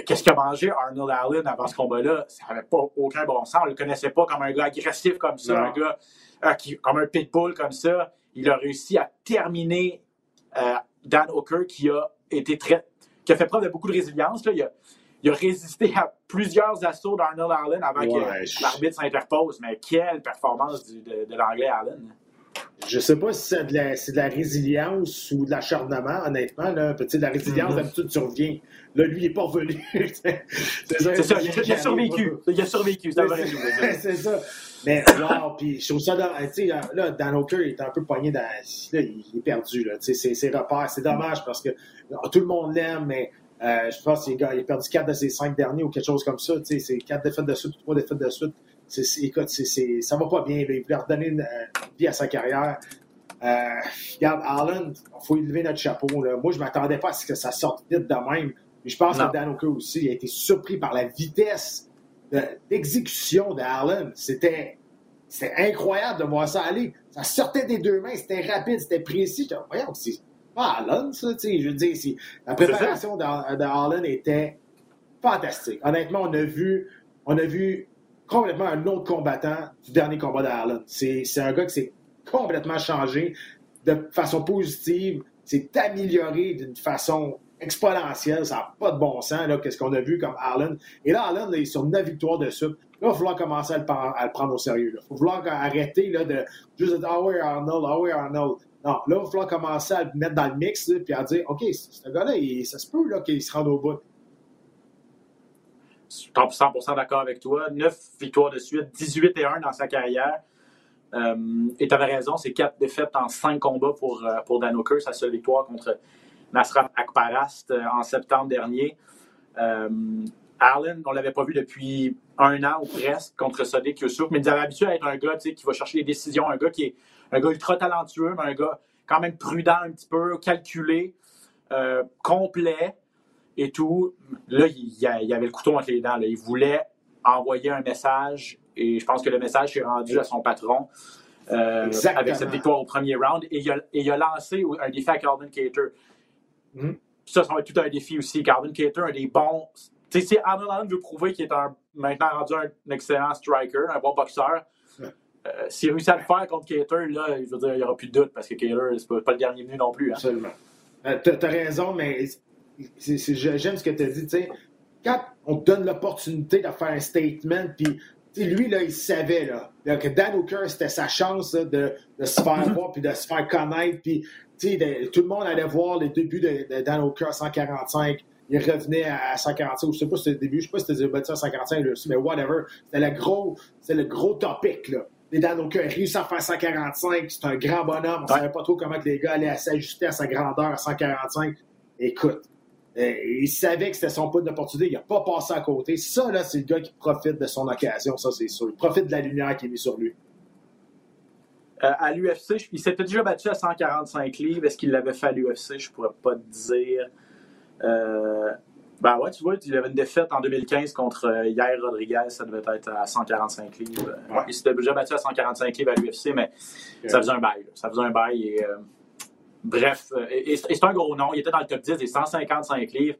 Qu'est-ce qu'a mangé Arnold Allen avant ce combat-là? Ça n'avait pas aucun bon sens. On ne le connaissait pas comme un gars agressif comme ça, un gars euh, comme un pitbull comme ça. Il a réussi à terminer euh, Dan Hooker qui a été très, qui a fait preuve de beaucoup de résilience. Il, a, résisté à plusieurs assauts d'Arnold Allen avant que l'arbitre s'interpose. Mais quelle performance de, de l'anglais Allen! Je sais pas si c'est de, la, de la résilience ou de l'acharnement, honnêtement. Là. De la résilience, mm-hmm. d'habitude, tu reviens. Là, lui, il n'est pas revenu. c'est ça, il, a survécu. Il a survécu, c'est ça. Mais, wow, puis je trouve ça, tu sais, là, Dan Hooker, il est un peu poigné dans. Là, il est perdu, là. Tu sais, ses repères. C'est dommage parce que tout le monde l'aime, mais euh, je pense qu'il a perdu quatre de ses cinq derniers ou quelque chose comme ça. Tu sais, c'est quatre défaites de suite, trois défaites de suite. Écoute, c'est, ça va pas bien. Il voulait redonner une, vie à sa carrière. Euh, regarde, Allen, il faut élever notre chapeau. Moi, je m'attendais pas à ce que ça sorte vite de même. Je pense que Dan O'Kerr aussi a été surpris par la vitesse d'exécution d'Allen. C'était, c'était incroyable de voir ça aller. Ça sortait des deux mains, c'était rapide, c'était précis. Voyons, c'est pas Allen, ça. Je veux dire, la préparation d'Allen était fantastique. Honnêtement, on a vu, on a vu complètement un autre combattant du dernier combat d'Allen. C'est un gars qui s'est complètement changé de façon positive, s'est amélioré d'une façon exponentielle, ça n'a pas de bon sens, qu'est-ce qu'on a vu comme Allen. Et là, Allen, est sur 9 victoires de suite. Là, il va falloir commencer à le, prendre au sérieux. Il va falloir arrêter là, de juste dire Ah oui, Arnold, ah oui, Arnold. Non, là, il va falloir commencer à le mettre dans le mix, puis à dire OK, ce gars-là, ça se peut qu'il se rende au bout. 100% d'accord avec toi. 9 victoires de suite, 18 et 1 dans sa carrière. Euh, et tu avais raison, c'est 4 défaites en 5 combats pour, euh, pour Dan sa seule victoire contre Nasrat Akparast euh, en septembre dernier. Allen, on ne l'avait pas vu depuis un an ou presque contre Sadiq Youssouf, mais il avait habitué à être un gars qui va chercher les décisions, un gars qui est un gars ultra talentueux, mais un gars quand même prudent un petit peu, calculé, complet et tout. Là, il y avait le couteau entre les dents. Il voulait envoyer un message et je pense que le message s'est rendu à son patron euh, avec cette victoire au premier round. Et il a, lancé un défi à Calvin Cater. Hmm. Ça, ça va être tout un défi aussi. Calvin Cater a des bons. Tu sais, si Arnold veut prouver qu'il est maintenant rendu un excellent striker, un bon boxeur, euh, s'il réussit à le faire contre Cater, là, il il n'y aura plus de doute parce que Cater, c'est pas, pas le dernier venu non plus. Hein. Absolument. Euh, tu as raison, mais j'aime ce que tu as dit. Quand on te donne l'opportunité de faire un statement, puis lui, là, il savait là, que Dan Hooker, c'était sa chance de, se faire voir puis de se faire connaître. Puis, tout le monde allait voir les débuts de, Dan Hooker à 145. Il revenait à 145. Je ne sais pas si c'était le début, je ne sais pas si c'était battu à 145 là aussi, mais whatever. C'était le gros, le gros topic. Là. Les Dan Hooker réussit à faire 145. C'est un grand bonhomme. On ne savait pas trop comment les gars allaient s'ajuster à sa grandeur à 145. Écoute, il savait que c'était son point d'opportunité. Il n'a pas passé à côté. Ça, là, c'est le gars qui profite de son occasion, ça, c'est sûr. Il profite de la lumière qui est mise sur lui. Euh, à l'UFC, il s'était déjà battu à 145 livres. Est-ce qu'il l'avait fait à l'UFC? Je ne pourrais pas te dire. Euh, ben ouais, tu vois, il avait une défaite en 2015 contre Yair Rodriguez. Ça devait être à 145 livres. il s'était déjà battu à 145 livres à l'UFC, mais ça faisait un bail. Ça faisait un bail et Bref, euh, c'est un gros nom. Il était dans le top 10 des 155 livres.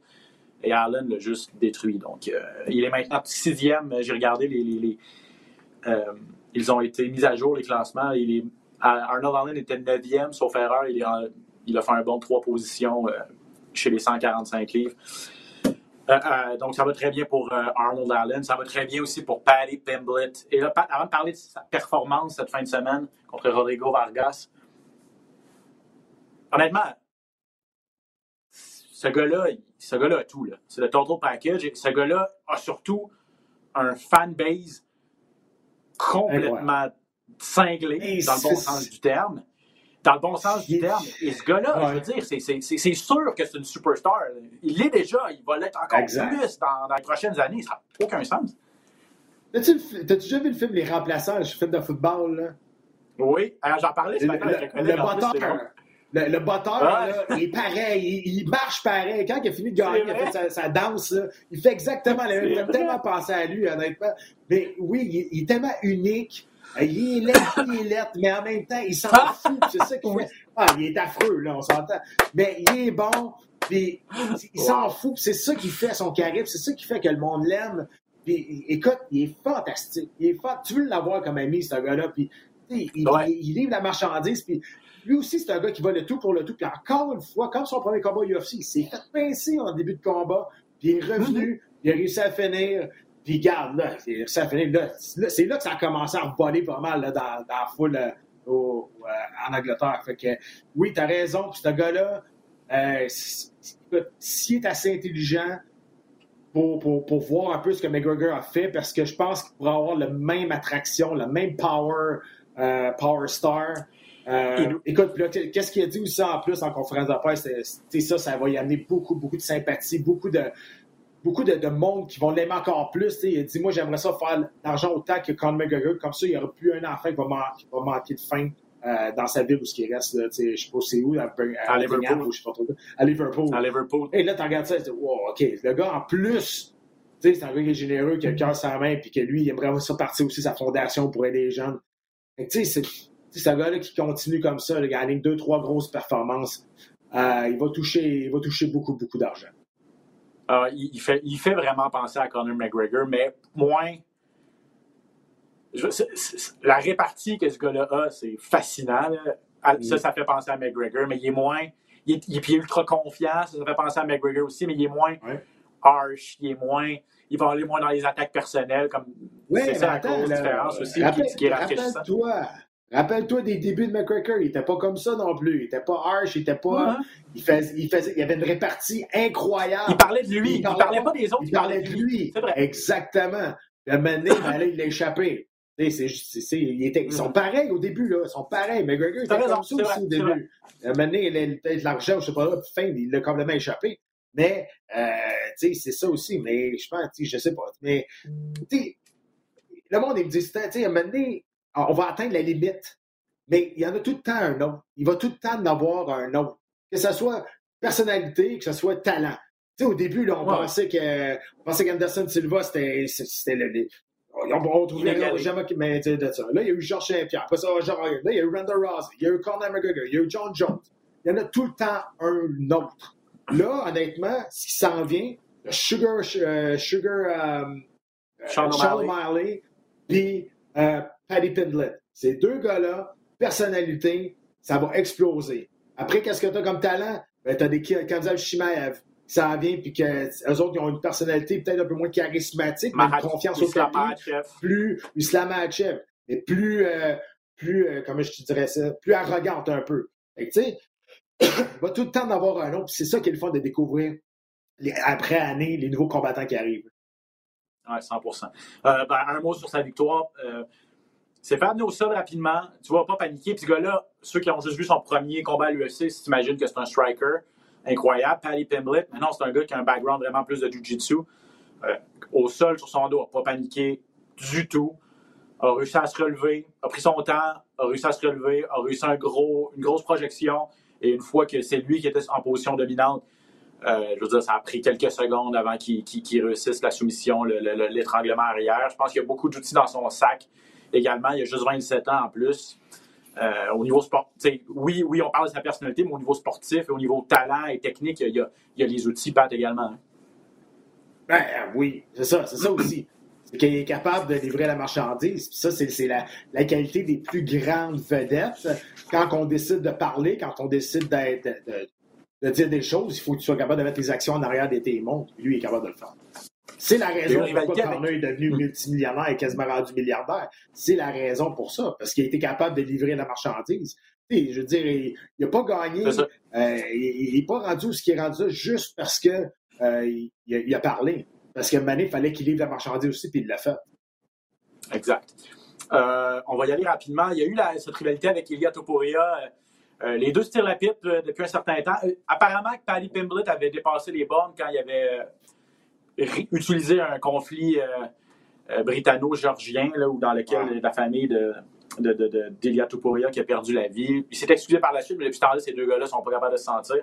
Et Allen l'a juste détruit. Donc, euh, il est maintenant sixième. J'ai regardé les. Euh, ils ont été mis à jour, les classements. Arnold Allen était neuvième, sauf erreur. Il, a fait un bon trois positions chez les 145 livres. donc, ça va très bien pour Arnold Allen. Ça va très bien aussi pour Paddy Pimblett. Et là, avant de parler de sa performance cette fin de semaine contre Rodrigo Vargas, honnêtement, ce gars-là, ce gars-là a tout. C'est le total package. ce gars-là a surtout un fanbase complètement cinglé, dans le bon sens du terme. Dans le bon sens du terme. Et ce gars-là, je veux dire, c'est sûr que c'est une superstar. Il l'est déjà. Il va l'être encore plus dans, les prochaines années. Ça n'a aucun sens. T'as-tu déjà vu le film Les Remplaçants, le film de football? Là? Oui, j'en parlais ce matin avec un Le le, le botteur, il est pareil, il, marche pareil. Quand il a fini de gagner, il a fait sa, danse, il fait exactement la même. Il tellement pensé à lui, honnêtement. Mais oui, il, est tellement unique. Il est laid, il est laid, mais en même temps, il s'en fout. C'est ça qu'il fait. Ah, il est affreux, là, on s'entend. Mais il est bon, puis il s'en fout. C'est ça qui fait son charisme, c'est ça qui fait que le monde l'aime. Puis écoute, il est fantastique. Il est Tu veux l'avoir comme ami, ce gars-là, puis il, il, livre la marchandise, puis lui aussi, c'est un gars qui va le tout pour le tout. Puis encore une fois, comme son premier combat UFC, il s'est fait pincer en début de combat, puis il est revenu, il a réussi à finir. Puis garde, là, il a réussi à finir. Là, c'est là que ça a commencé à voler pas mal là, dans, dans la foule euh, au, euh, en Angleterre. Fait que oui, t'as raison. Puis ce gars-là, euh, s'il est assez intelligent, pour, pour, pour, voir un peu ce que McGregor a fait parce que je pense qu'il pourrait avoir la même attraction, la même power, euh, power star euh, écoute, qu'est-ce qu'il a dit aussi en plus en conférence de presse? C'est ça, ça va y amener beaucoup, beaucoup de sympathie, beaucoup de, beaucoup de, monde qui vont l'aimer encore plus. Il dit Moi, j'aimerais ça faire l'argent autant que Conor McGregor. Comme ça, il n'y aura plus un enfant qui va, manquer de faim euh, dans sa ville où ce qui reste. Là, je ne sais pas c'est où, à, à, Liverpool. je sais pas trop, à Liverpool. À Liverpool. Et là, tu regardes ça et tu dis wow, OK, le gars, en plus, c'est un gars qui est généreux, qui a le cœur sans main, puis que lui, il aimerait ça partir aussi sa fondation pour aider les jeunes. Tu sais, c'est un gars-là qui continue comme ça, il gagne deux, trois grosses performances. Euh, il, va toucher, il va toucher beaucoup, beaucoup d'argent. Euh, il, fait, il fait vraiment penser à Conor McGregor, mais moins. la répartie que ce gars-là a, c'est fascinant. Ça, ça fait penser à McGregor, mais il est moins. Il est, il est ultra confiant, ça, fait penser à McGregor aussi, mais il est moins harsh, il est moins. Il va aller moins dans les attaques personnelles. Comme, c'est ça la grosse différence aussi rappelle, qui, est Rappelle-toi des débuts de McGregor, il n'était pas comme ça non plus. Il n'était pas harsh, il était pas. il, faisait, il, faisait, il avait une répartie incroyable. Il parlait de lui, il, parlait, parlait pas des autres. Il, parlait de lui. C'est vrai. Exactement. Le moment ben là, il l'a échappé. C'est, c'est, ils sont mm. pareils au début, là. Ils sont pareils. McGregor était comme ça aussi au début. Le donné, il a peut-être de l'argent, je sais pas, là, puis fin, il l'a complètement échappé. Mais, euh, tu sais, c'est ça aussi. Mais je pense, je sais pas. Mais, tu sais, le monde, il me dit, tu sais, un moment donné, on va atteindre la limite. Mais il y en a tout le temps un autre. Il va tout le temps en avoir un autre. Que ce soit personnalité, que ce soit talent. Tu sais, au début, là, on, pensait que, on pensait qu'Anderson Silva, c'était, c'était le, on, on trouvait jamais mais de ça. Là, il y a eu Georges Saint-Pierre. Après ça, genre, là, il y a eu Randall Ross. Il y a eu Conor McGregor. Il y a eu John Jones. Il y en a tout le temps un autre. Là, honnêtement, ce qui s'en vient, Sugar, uh, Sugar, um, Sean O'Malley, puis uh, Paddy Pindlet. Ces deux gars-là, personnalité, ça va exploser. Après, qu'est-ce que tu as comme talent? Ben, tu as des Kanzal Shimaev ça vient, puis qu'eux autres, ils ont une personnalité peut-être un peu moins charismatique, mais une confiance au tapis, plus Islam mais plus, euh, plus euh, comment je te dirais ça, plus arrogante un peu. Tu sais, il va tout le temps en avoir un autre, c'est ça qui est le fun de découvrir après année les nouveaux combattants qui arrivent. Oui, 100% euh, ben, Un mot sur sa victoire. C'est faire amener au sol rapidement. Tu vas pas paniquer. Puis ce gars-là, ceux qui ont juste vu son premier combat à l'UFC, si tu que c'est un striker incroyable, Paddy Pimblett. Maintenant, c'est un gars qui a un background vraiment plus de jiu-jitsu. Euh, au sol, sur son dos, pas paniqué du tout. A réussi à se relever, a pris son temps, a réussi à se relever, a réussi un gros, une grosse projection. Et une fois que c'est lui qui était en position dominante, euh, je veux dire, ça a pris quelques secondes avant qu'il réussisse la soumission, l'étranglement arrière. Je pense qu'il y a beaucoup d'outils dans son sac également. Il a juste 27 ans en plus. Euh, au niveau sportif, oui, oui, on parle de sa personnalité, mais au niveau sportif et au niveau talent et technique, il y a, il y a les outils, Pat, également. Hein. Ben oui, c'est ça, c'est ça aussi. C'est qu'il est capable de livrer la marchandise. ça, c'est la, la, qualité des plus grandes vedettes. Quand on décide de parler, quand on décide de, de, dire des choses, il faut que tu sois capable de mettre les actions en arrière des tes. Lui, il est capable de le faire. C'est la raison pourquoi Connor est devenu multimillionnaire et quasiment rendu milliardaire. C'est la raison pour ça, parce qu'il a été capable de livrer la marchandise. je veux dire, il n'a pas gagné, euh, il n'est pas rendu ce qui est rendu juste parce que euh, il, a, parlé. Parce que Mané, il fallait qu'il livre la marchandise aussi, puis il l'a fait. Exact. Euh, on va y aller rapidement. Il y a eu cette rivalité avec Ilya Topuria. les deux se tirent la pipe depuis un certain temps. apparemment que Paddy Pimblett avait dépassé les bornes quand il y avait utiliser un conflit euh, euh, britanno-géorgien ou dans lequel la famille de, d'Elia Tupuria qui a perdu la vie. Il s'est excusé par la suite, mais depuis ce temps-là, ces deux gars-là sont pas capables de se sentir.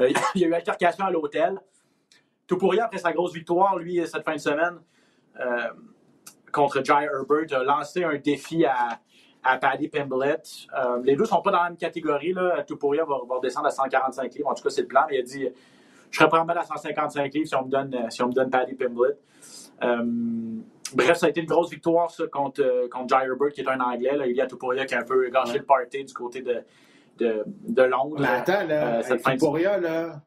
Euh, il y a eu altercation à l'hôtel. Tupuria, après sa grosse victoire, lui, cette fin de semaine, contre Jai Herbert, a lancé un défi à, à Paddy Pimblett. les deux ne sont pas dans la même catégorie. Là. Tupuria va, va descendre à 145 livres. En tout cas, c'est le plan. Mais il a dit je serais prêt à à 155 livres si on me donne, euh, si on me donne Paddy Pimblett. Euh, bref, ça a été une grosse victoire ça, contre, euh, contre Jai Herbert, qui est un Anglais. Là. Il y a Tupuria qui a un peu gâché le party du côté de, de, de Londres. Mais attends, là, euh, Tupuria, là,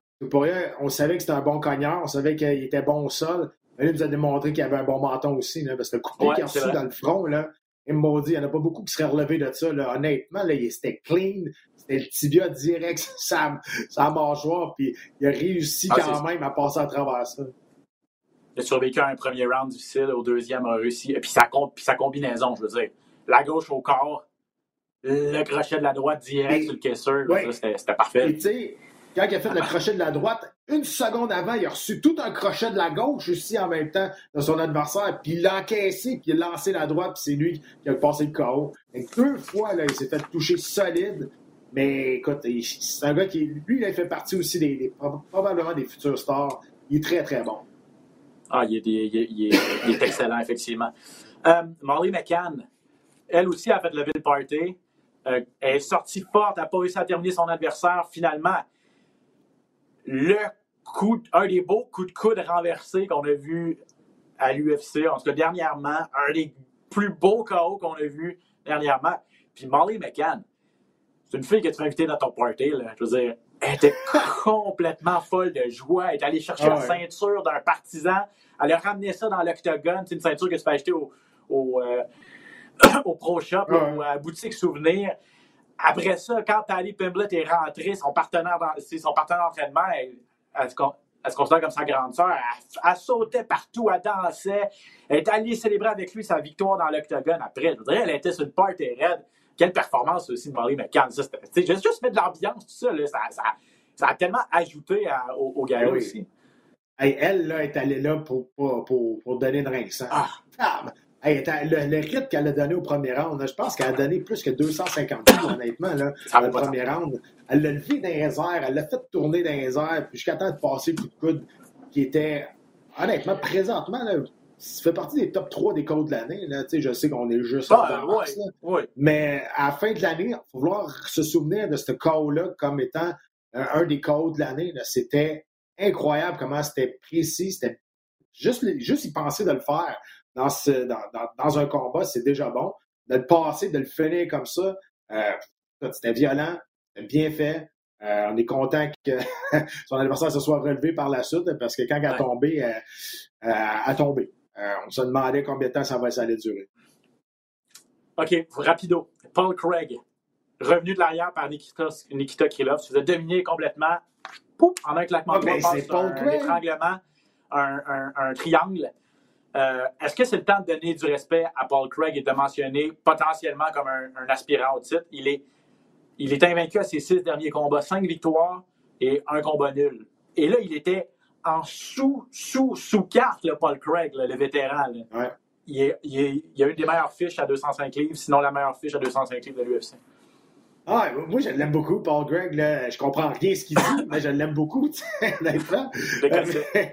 on savait que c'était un bon cogneur, on savait qu'il était bon au sol. Mais il nous a démontré qu'il avait un bon menton aussi, là, parce que le coup de pied qu'il a reçu dans le front, là, il m'a dit, il n'y en a pas beaucoup qui seraient relevés de ça. Là. Honnêtement, là, c'était clean, c'était le tibia direct sa, sa mâchoire, puis il a réussi ah, quand même à passer à travers ça. Il a survécu à un premier round difficile, au deuxième, a réussi. Et puis sa, puis sa combinaison, je veux dire. La gauche au corps, le crochet de la droite direct sur le caisseur, c'était parfait. Tu sais, quand il a fait le crochet de la droite, une seconde avant, il a reçu tout un crochet de la gauche aussi en même temps de son adversaire, puis il l'a encaissé, puis il a lancé la droite, puis c'est lui qui a passé le KO. deux fois, là, il s'est fait toucher solide. Mais écoute, c'est un gars qui, lui, il fait partie aussi des, probablement des futurs stars. Il est très, très bon. Ah, il est, excellent, effectivement. Euh, Molly McCann, elle aussi a fait le Ville Party. Euh, elle est sortie forte, elle n'a pas réussi à terminer son adversaire. Finalement, le coup, un des beaux coups de coude renversés qu'on a vu à l'UFC, en tout cas dernièrement, un des plus beaux KO qu'on a vu dernièrement. Puis Molly McCann, c'est une fille que tu vas inviter dans ton party. Là. Je veux dire, elle était complètement folle de joie. Elle est allée chercher la ceinture d'un partisan. Elle a ramené ça dans l'octogone. C'est une ceinture que tu peux acheter au, au, euh, au Pro Shop ou à la boutique souvenir. Après ça, quand Ali Pimblett est rentré, son partenaire, son partenaire d'entraînement, elle, se considère comme sa grande sœur. Elle, sautait partout, elle dansait. Elle est allée célébrer avec lui sa victoire dans l'octogone après. Je voudrais, elle était sur une party raide. Quelle performance aussi de Molly McCann. Ça, juste, juste mettre de l'ambiance, tout ça, ça, ça, a tellement ajouté au, au ben aussi. elle, là, est allée là pour, pour, pour, donner une ring ah. ah le, le rythme qu'elle a donné au premier round, je pense qu'elle a donné plus que 250 coups, honnêtement, là, le premier round. Elle l'a levé dans les airs, elle l'a fait tourner dans les airs, jusqu'à temps de passer le coup de coude qui était, honnêtement, présentement, là, ça fait partie des top 3 des codes de l'année. Je sais qu'on est juste ah, en Mais à la fin de l'année, il faut vouloir se souvenir de ce code-là comme étant un, des codes de l'année. C'était incroyable comment c'était précis. C'était juste, juste y penser de le faire dans, ce, dans, dans, un combat, c'est déjà bon. De le passer, de le finir comme ça, euh, c'était violent, c'était bien fait. Euh, on est content que son adversaire se soit relevé par la suite parce que quand elle a tombé, euh, a tombé. On se demandait combien de temps ça, va, ça allait durer. OK, rapido. Paul Craig, revenu de l'arrière par Nikita, Nikita Krylov, se faisait dominer complètement pouf, en un claquement de doigts, un, un, étranglement, un, un, un triangle. Euh, est-ce que c'est le temps de donner du respect à Paul Craig et de mentionner potentiellement comme un, aspirant au titre? Il est, il est invaincu à ses six derniers combats, cinq victoires et un combat nul. Et là, il était en sous, sous, sous carte, le Paul Craig, le vétéran. Il, est, il, a une des meilleures fiches à 205 livres, sinon la meilleure fiche à 205 livres de l'UFC. Ah, moi, je l'aime beaucoup, Paul Gregg. Là, je comprends rien ce qu'il dit, mais je l'aime beaucoup, honnêtement. Euh,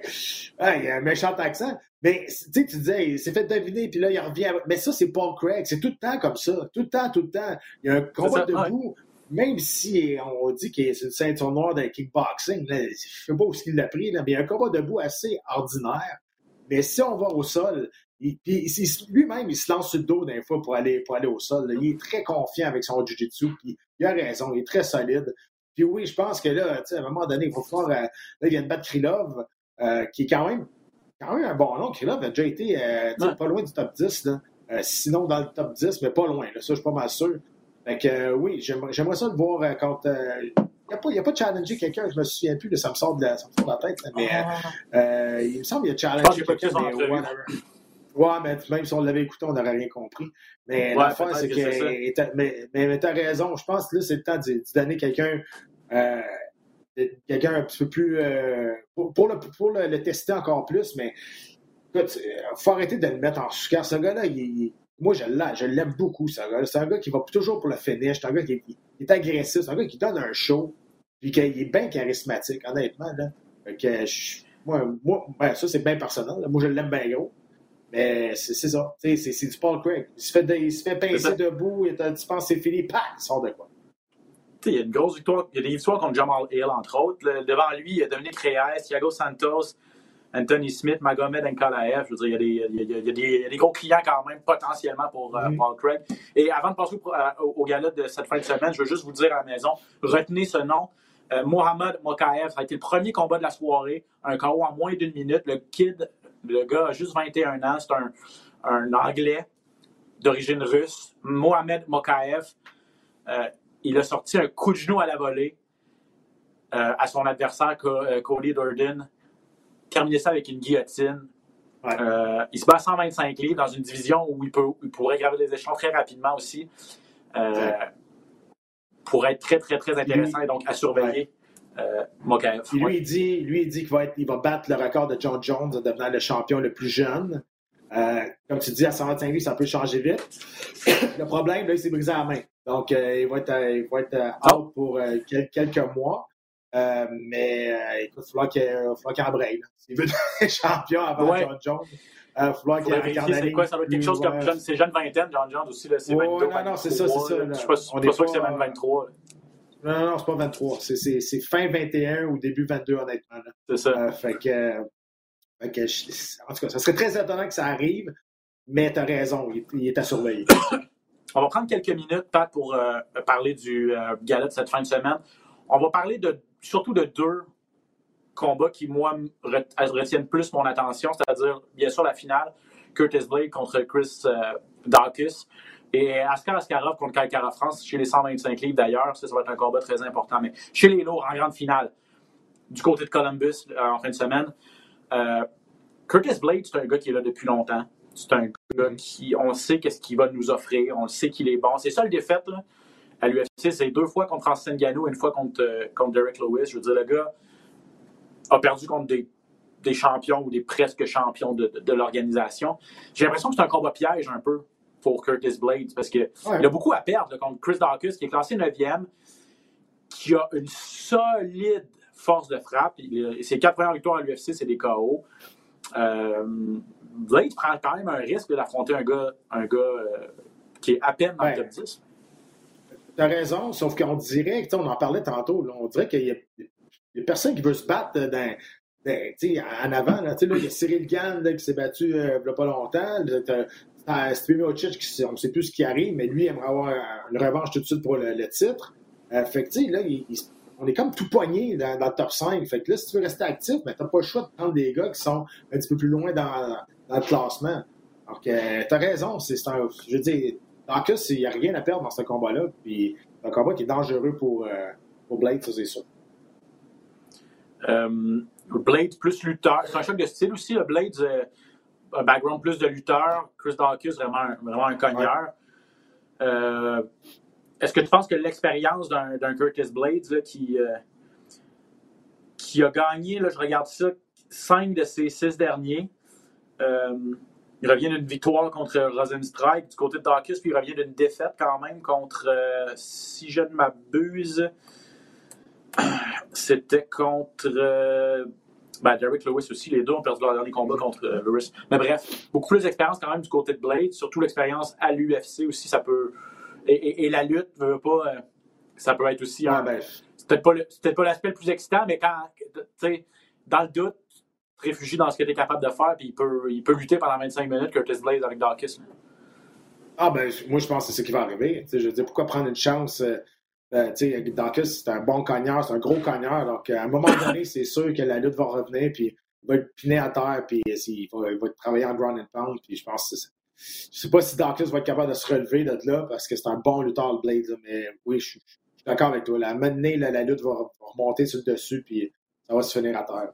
il a un méchant accent. Mais tu tu disais, il s'est fait deviner, puis là, il revient. Mais ça, c'est Paul Craig. C'est tout le temps comme ça. Tout le temps, tout le temps. Il y a un combat debout. Même si on dit qu'il est une ceinture noire de kickboxing, là, je ne sais pas où il l'a pris, là, mais il y a un combat debout assez ordinaire. Mais si on va au sol, lui-même, il se lance sur le dos d'un fois pour aller, pour aller au sol. Il est très confiant avec son jiu-jitsu, puis il a raison, il est très solide. Puis oui, je pense que là, à un moment donné, il va falloir. Euh, là, il vient de battre Krylov, euh, qui est quand même, quand même un bon nom. Krylov a déjà été euh, pas loin du top 10, là. sinon dans le top 10, mais pas loin. Là, ça, je suis pas mal sûr. Fait que oui, j'aimerais ça le voir quand. il n'y a, pas de challenger quelqu'un, je me souviens plus, de ça me sort de la, ça me sort de la tête, mais ah. il me semble qu'il y a challengé quelqu'un. Ouais, mais même si on l'avait écouté, on n'aurait rien compris. Mais la l'affaire, c'est que. Mais, mais, tu as raison. Je pense que là, c'est le temps de, donner quelqu'un. Euh, quelqu'un un petit peu plus. Euh, pour, le, pour le, tester encore plus, mais. Écoute, faut arrêter de le mettre en sous Ce gars-là, il, moi, je l'aime beaucoup, ce gars C'est un gars qui va toujours pour le finish. C'est un gars qui est, agressif. C'est un gars qui donne un show. Puis qu'il est bien charismatique, honnêtement. Là. que moi, moi ben, ça, c'est bien personnel. Moi, je l'aime bien gros. Mais c'est ça. C'est du Paul Craig. Il se fait, il se fait pincer debout, et tu penses que c'est fini, pac, il sort de quoi. Il y a une grosse victoire. Il y a des victoires contre Jamal Hill, entre autres. devant lui, il y a Dominique Reyes, Thiago Santos, Anthony Smith, Magomed Nkalaev. Je veux dire, il y, a des, il, y a des, il y a des gros clients quand même, potentiellement, pour euh, mm-hmm. Paul Craig. Et avant de passer au, au, au gala de cette fin de semaine, je veux juste vous dire à la maison, retenez ce nom. Euh, Mohamed Mokaev, ça a été le premier combat de la soirée, un KO en moins d'une minute. Le kid le gars a juste 21 ans. C'est un, Anglais d'origine russe, Mohamed Mokaev. Euh, il a sorti un coup de genou à la volée euh, à son adversaire, euh, Cody Durden. Terminé ça avec une guillotine. il se bat à 125 livres dans une division où il, peut, pourrait graver des échelons très rapidement aussi. pour être très, très, très intéressant et donc à surveiller. Euh, Mokaev. Lui, il dit, lui, il dit qu'il va, être, il va battre le record de John Jones en devenant le champion le plus jeune. Euh, comme tu dis, à 125 livres, ça peut changer vite. le problème, là, il s'est brisé la main. Donc, euh, il va être, euh, il va être euh, out pour quelques mois. Mais écoute, il va falloir qu'il embraye. S'il veut être champion avant ouais. John Jones, il va falloir qu'il C'est quoi? Ça va être quelque chose comme jeune, c'est jeune vingtaine, John Jones aussi. C'est 22, non, non, c'est ça, c'est ça. Je ne suis pas, sûr que c'est même 23. Non, non, non, c'est pas 23. C'est fin 21 ou début 22, honnêtement. C'est ça. fait que en tout cas, ça serait très étonnant que ça arrive, mais tu as raison, il, est à surveiller. On va prendre quelques minutes, Pat, pour euh, parler du euh, gala de cette fin de semaine. On va parler de, surtout de deux combats qui, moi, retiennent plus mon attention, c'est-à-dire, bien sûr, la finale, Curtis Blade contre Chris euh, Dawkins. Et Askar Askarov contre Kalkara France, chez les 125 livres d'ailleurs, ça, ça va être un combat très important. Mais chez les lourds, en grande finale, du côté de Columbus, en fin de semaine, euh, Curtis Blade, c'est un gars qui est là depuis longtemps. C'est un gars qui, on sait qu'est-ce qu'il va nous offrir. On sait qu'il est bon. C'est ça le défaite là, à l'UFC. C'est deux fois contre Francis Ngannou, une fois contre, euh, contre Derek Lewis. Je veux dire, le gars a perdu contre des, des champions ou des presque champions de, de, l'organisation. J'ai l'impression que c'est un combat piège un peu pour Curtis Blade parce qu'il a beaucoup à perdre contre Chris Dawkins, qui est classé 9e, qui a une solide force de frappe. ses quatre premières victoires à l'UFC, c'est des KO. Euh, Blade prend quand même un risque d'affronter un gars, un gars euh, qui est à peine dans le top 10. Tu as raison, sauf qu'on dirait, on en parlait tantôt, on dirait qu'il y, a personne qui veut se battre dans, en avant. Là, il y a Cyril Gann qui s'est battu euh, il n'y a pas longtemps. Steve Miocic, on ne sait plus ce qui arrive, mais lui aimerait avoir une revanche tout de suite pour le, titre. Euh, fait que, là, on est comme tout poigné dans, le top 5. Fait que là, si tu veux rester actif, ben, tu n'as pas le choix de prendre des gars qui sont un petit peu plus loin dans, le classement. Donc, euh, tu as raison. C'est je veux dire, dans cas, il n'y a rien à perdre dans ce combat-là. Puis, c'est un combat qui est dangereux pour, euh, pour Blade, ça, c'est sûr. Euh, Blade plus lutteur. C'est un choc de style aussi. Le Blade, euh, un background plus de lutteur. Chris Dawkins, vraiment, vraiment un cogneur. Euh, est-ce que tu penses que l'expérience d'un Curtis Blades qui, qui a gagné, là, je regarde ça, cinq de ses six derniers, il revient d'une victoire contre Rosenstrike du côté de Dawkins, puis il revient d'une défaite quand même contre, euh, si je ne m'abuse, c'était contre ben, Derek Lewis aussi. Les deux ont perdu leur dernier combat contre Lewis. Mais bref, beaucoup plus d'expérience quand même du côté de Blade, surtout l'expérience à l'UFC aussi, ça peut et, la lutte, veut pas, euh, ça peut être aussi. Ben, c'est peut-être pas l'aspect le plus excitant, mais quand, tu sais, dans le doute, réfugies dans ce que tu es capable de faire, puis il peut, il peut lutter pendant 25 minutes, Curtis Blaze avec Dawkins. Ah, ben, moi, je pense que c'est ce qui va arriver. je veux dire, pourquoi prendre une chance? Euh, euh, sais, Dawkins, c'est un bon cogneur, c'est un gros cogneur. Donc, à un moment donné, c'est sûr que la lutte va revenir, puis il va être piné à terre, puis il va, il va travailler en ground and pound, puis je pense que c'est je sais pas si Dawkins va être capable de se relever de là parce que c'est un bon lutteur, le Blade, mais oui, je suis, d'accord avec toi. La mener, la lutte va, remonter sur le dessus, puis ça va se finir à terre.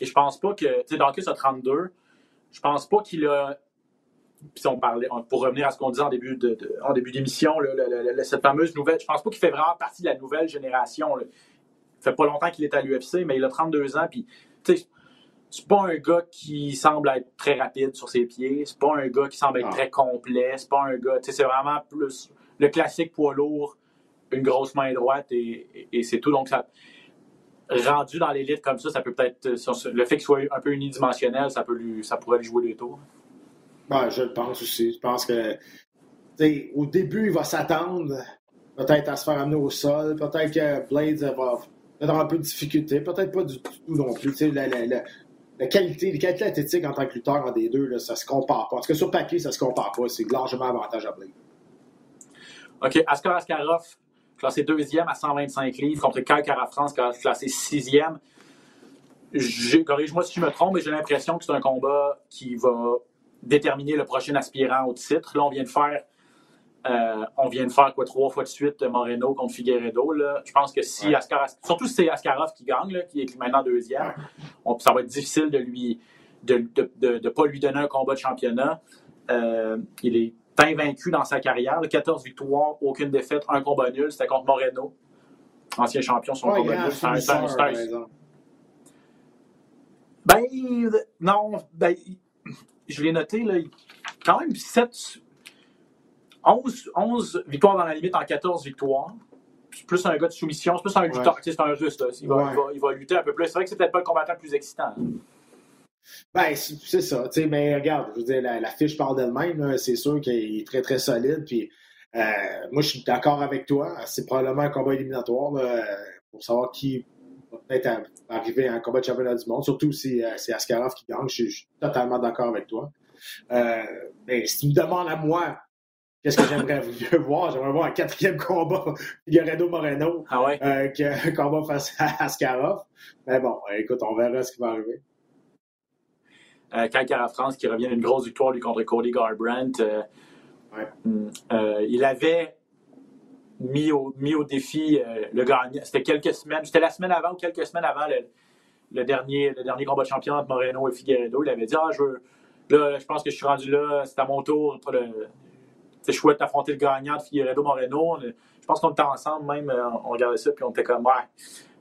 Et je pense pas que, tu sais, Dawkins a 32. Je pense pas qu'il a. Puis on parlait, pour revenir à ce qu'on disait en début de, en début d'émission, cette fameuse nouvelle, je pense pas qu'il fait vraiment partie de la nouvelle génération. Là. Ça fait pas longtemps qu'il est à l'UFC, mais il a 32 ans, puis tu sais, c'est pas un gars qui semble être très rapide sur ses pieds. C'est pas un gars qui semble être ah. très complet. C'est pas un gars. C'est vraiment plus le classique poids lourd, une grosse main droite et, c'est tout. Donc, ça, rendu dans l'élite comme ça, ça peut peut-être. Le fait qu'il soit un peu unidimensionnel, ça, peut lui, ça pourrait lui jouer des tours. Ben, je le pense aussi. Je pense que. Au début, il va s'attendre peut-être à se faire amener au sol. Peut-être que Blades va avoir un peu de difficulté. Peut-être pas du tout non plus la qualité, les qualités athlétiques en tant que lutteur en des deux, là, ça se compare pas. En tout cas, sur papier, ça se compare pas. C'est largement avantage à Blade. OK. Askar Askarov, classé deuxième à 125 livres, contre Kyle Karafrance, classé sixième. Corrige-moi si je me trompe, mais j'ai l'impression que c'est un combat qui va déterminer le prochain aspirant au titre. Là, on vient de faire euh, on vient de faire quoi trois fois de suite Moreno contre Figueredo. Là. Je pense que si Askarov, surtout si c'est Askarov qui gagne, qui est maintenant deuxième, ça va être difficile de lui de ne pas lui donner un combat de championnat. Euh, il est invaincu dans sa carrière. 14 victoires, aucune défaite, un combat nul. C'était contre Moreno. ancien champion, son Ouais, combat lutte. C'est un-. Ben, non, ben, je l'ai noté, là, quand même 7, 11, 11 victoires dans la limite en 14 victoires. C'est plus un gars de soumission, c'est plus un lutteur, Ouais. c'est un russe, là. Il va, Ouais. il, va, il va lutter un peu plus. C'est vrai que c'est peut-être pas le combattant le plus excitant. Ben, c'est ça. tu sais, Mais regarde, je veux dire, la, la fiche parle d'elle-même. C'est sûr qu'il est très, très solide. Puis, euh, moi, je suis d'accord avec toi. C'est probablement un combat éliminatoire là, pour savoir qui va peut-être arriver à un combat de championnat du monde. Surtout si euh, c'est Askarov qui gagne. Je suis, je suis totalement d'accord avec toi. Euh, mais si tu me demandes à moi, qu'est-ce que j'aimerais voir? J'aimerais voir un quatrième combat Figueredo Moreno Ah ouais? qu'un combat face à Askarov. Mais bon, écoute, on verra ce qui va arriver. Euh, Kyle France qui revient d'une grosse victoire lui contre Cody Garbrandt. euh, Ouais. hum, euh, il avait mis au, mis au défi le gagnant. C'était quelques semaines, c'était la semaine avant ou quelques semaines avant le, le dernier, le dernier combat de champion entre Moreno et Figueredo. Il avait dit Ah, je veux, là, je pense que je suis rendu là, c'est à mon tour. le- C'est chouette d'affronter le gagnant de Figueredo Moreno. Je pense qu'on était ensemble même, euh, on regardait ça, puis on était comme Ouais,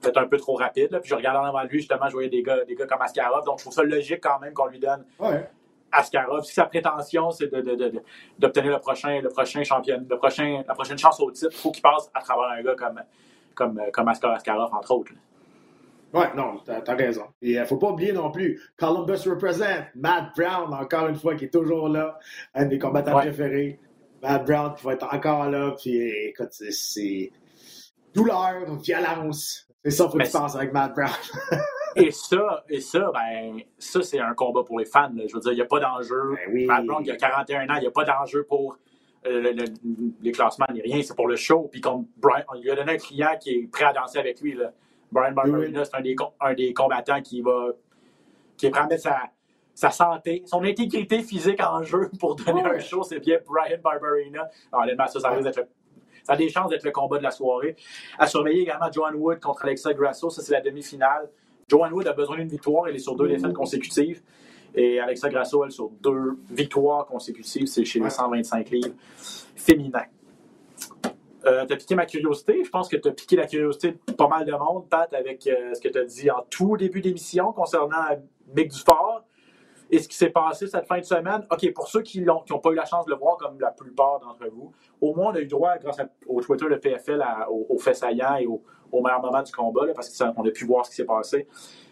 peut-être un peu trop rapide. là. Puis je regardais en avant de lui, justement, je voyais des gars, des gars comme Askarov. Donc je trouve ça logique quand même qu'on lui donne Ouais. Askarov. Si sa prétention, c'est de- de- de- de- d'obtenir le prochain, le prochain champion, le prochain, la prochaine chance au titre, il faut qu'il passe à travers un gars comme, comme, euh, comme Askar Askarov, entre autres. là. Ouais, non, t'as as raison. Et il ne faut pas oublier non plus, Columbus represent Matt Brown, encore une fois, qui est toujours là, un des combattants Ouais. préférés. Matt Brown qui va être encore là, puis écoute, c'est- douleur, violence. C'est ça faut que tu penses avec Matt Brown. Et ça, et ça, ben, ça, c'est un combat pour les fans. là. Je veux dire, il n'y a pas d'enjeu. Ben oui. Matt Brown, il a 41 ans, il n'y a pas d'enjeu pour euh, le- le- les classements ni rien. C'est pour le show. Puis comme Brian, on lui a donné un client qui est prêt à danser avec lui. Là. Brian Barberina, c'est un des, un des combattants qui va qui est prêt à mettre sa, sa santé, son intégrité physique en jeu pour donner Ouais. un show. C'est bien Brian Barberina. Alors, honnêtement, ça, ça risque d'être le- ça a des chances d'être le combat de la soirée. À surveiller également Joan Wood contre Alexa Grasso. Ça, c'est la demi-finale. Joan Wood a besoin d'une victoire. Elle est sur deux défaites consécutives. Et Alexa Grasso, elle, sur deux victoires consécutives. C'est chez les Ouais. 125 livres féminins. Euh, t'as piqué ma curiosité. Je pense que tu as piqué la curiosité de pas mal de monde, Pat, avec euh, ce que tu as dit en tout début d'émission concernant Mick Dufort et ce qui s'est passé cette fin de semaine. OK, pour ceux qui n'ont pas eu la chance de le voir, comme la plupart d'entre vous, au moins on a eu droit, grâce au Twitter de PFL, à- au, au fait saillant et au, au meilleur moment du combat, là, parce qu'on a pu voir ce qui s'est passé.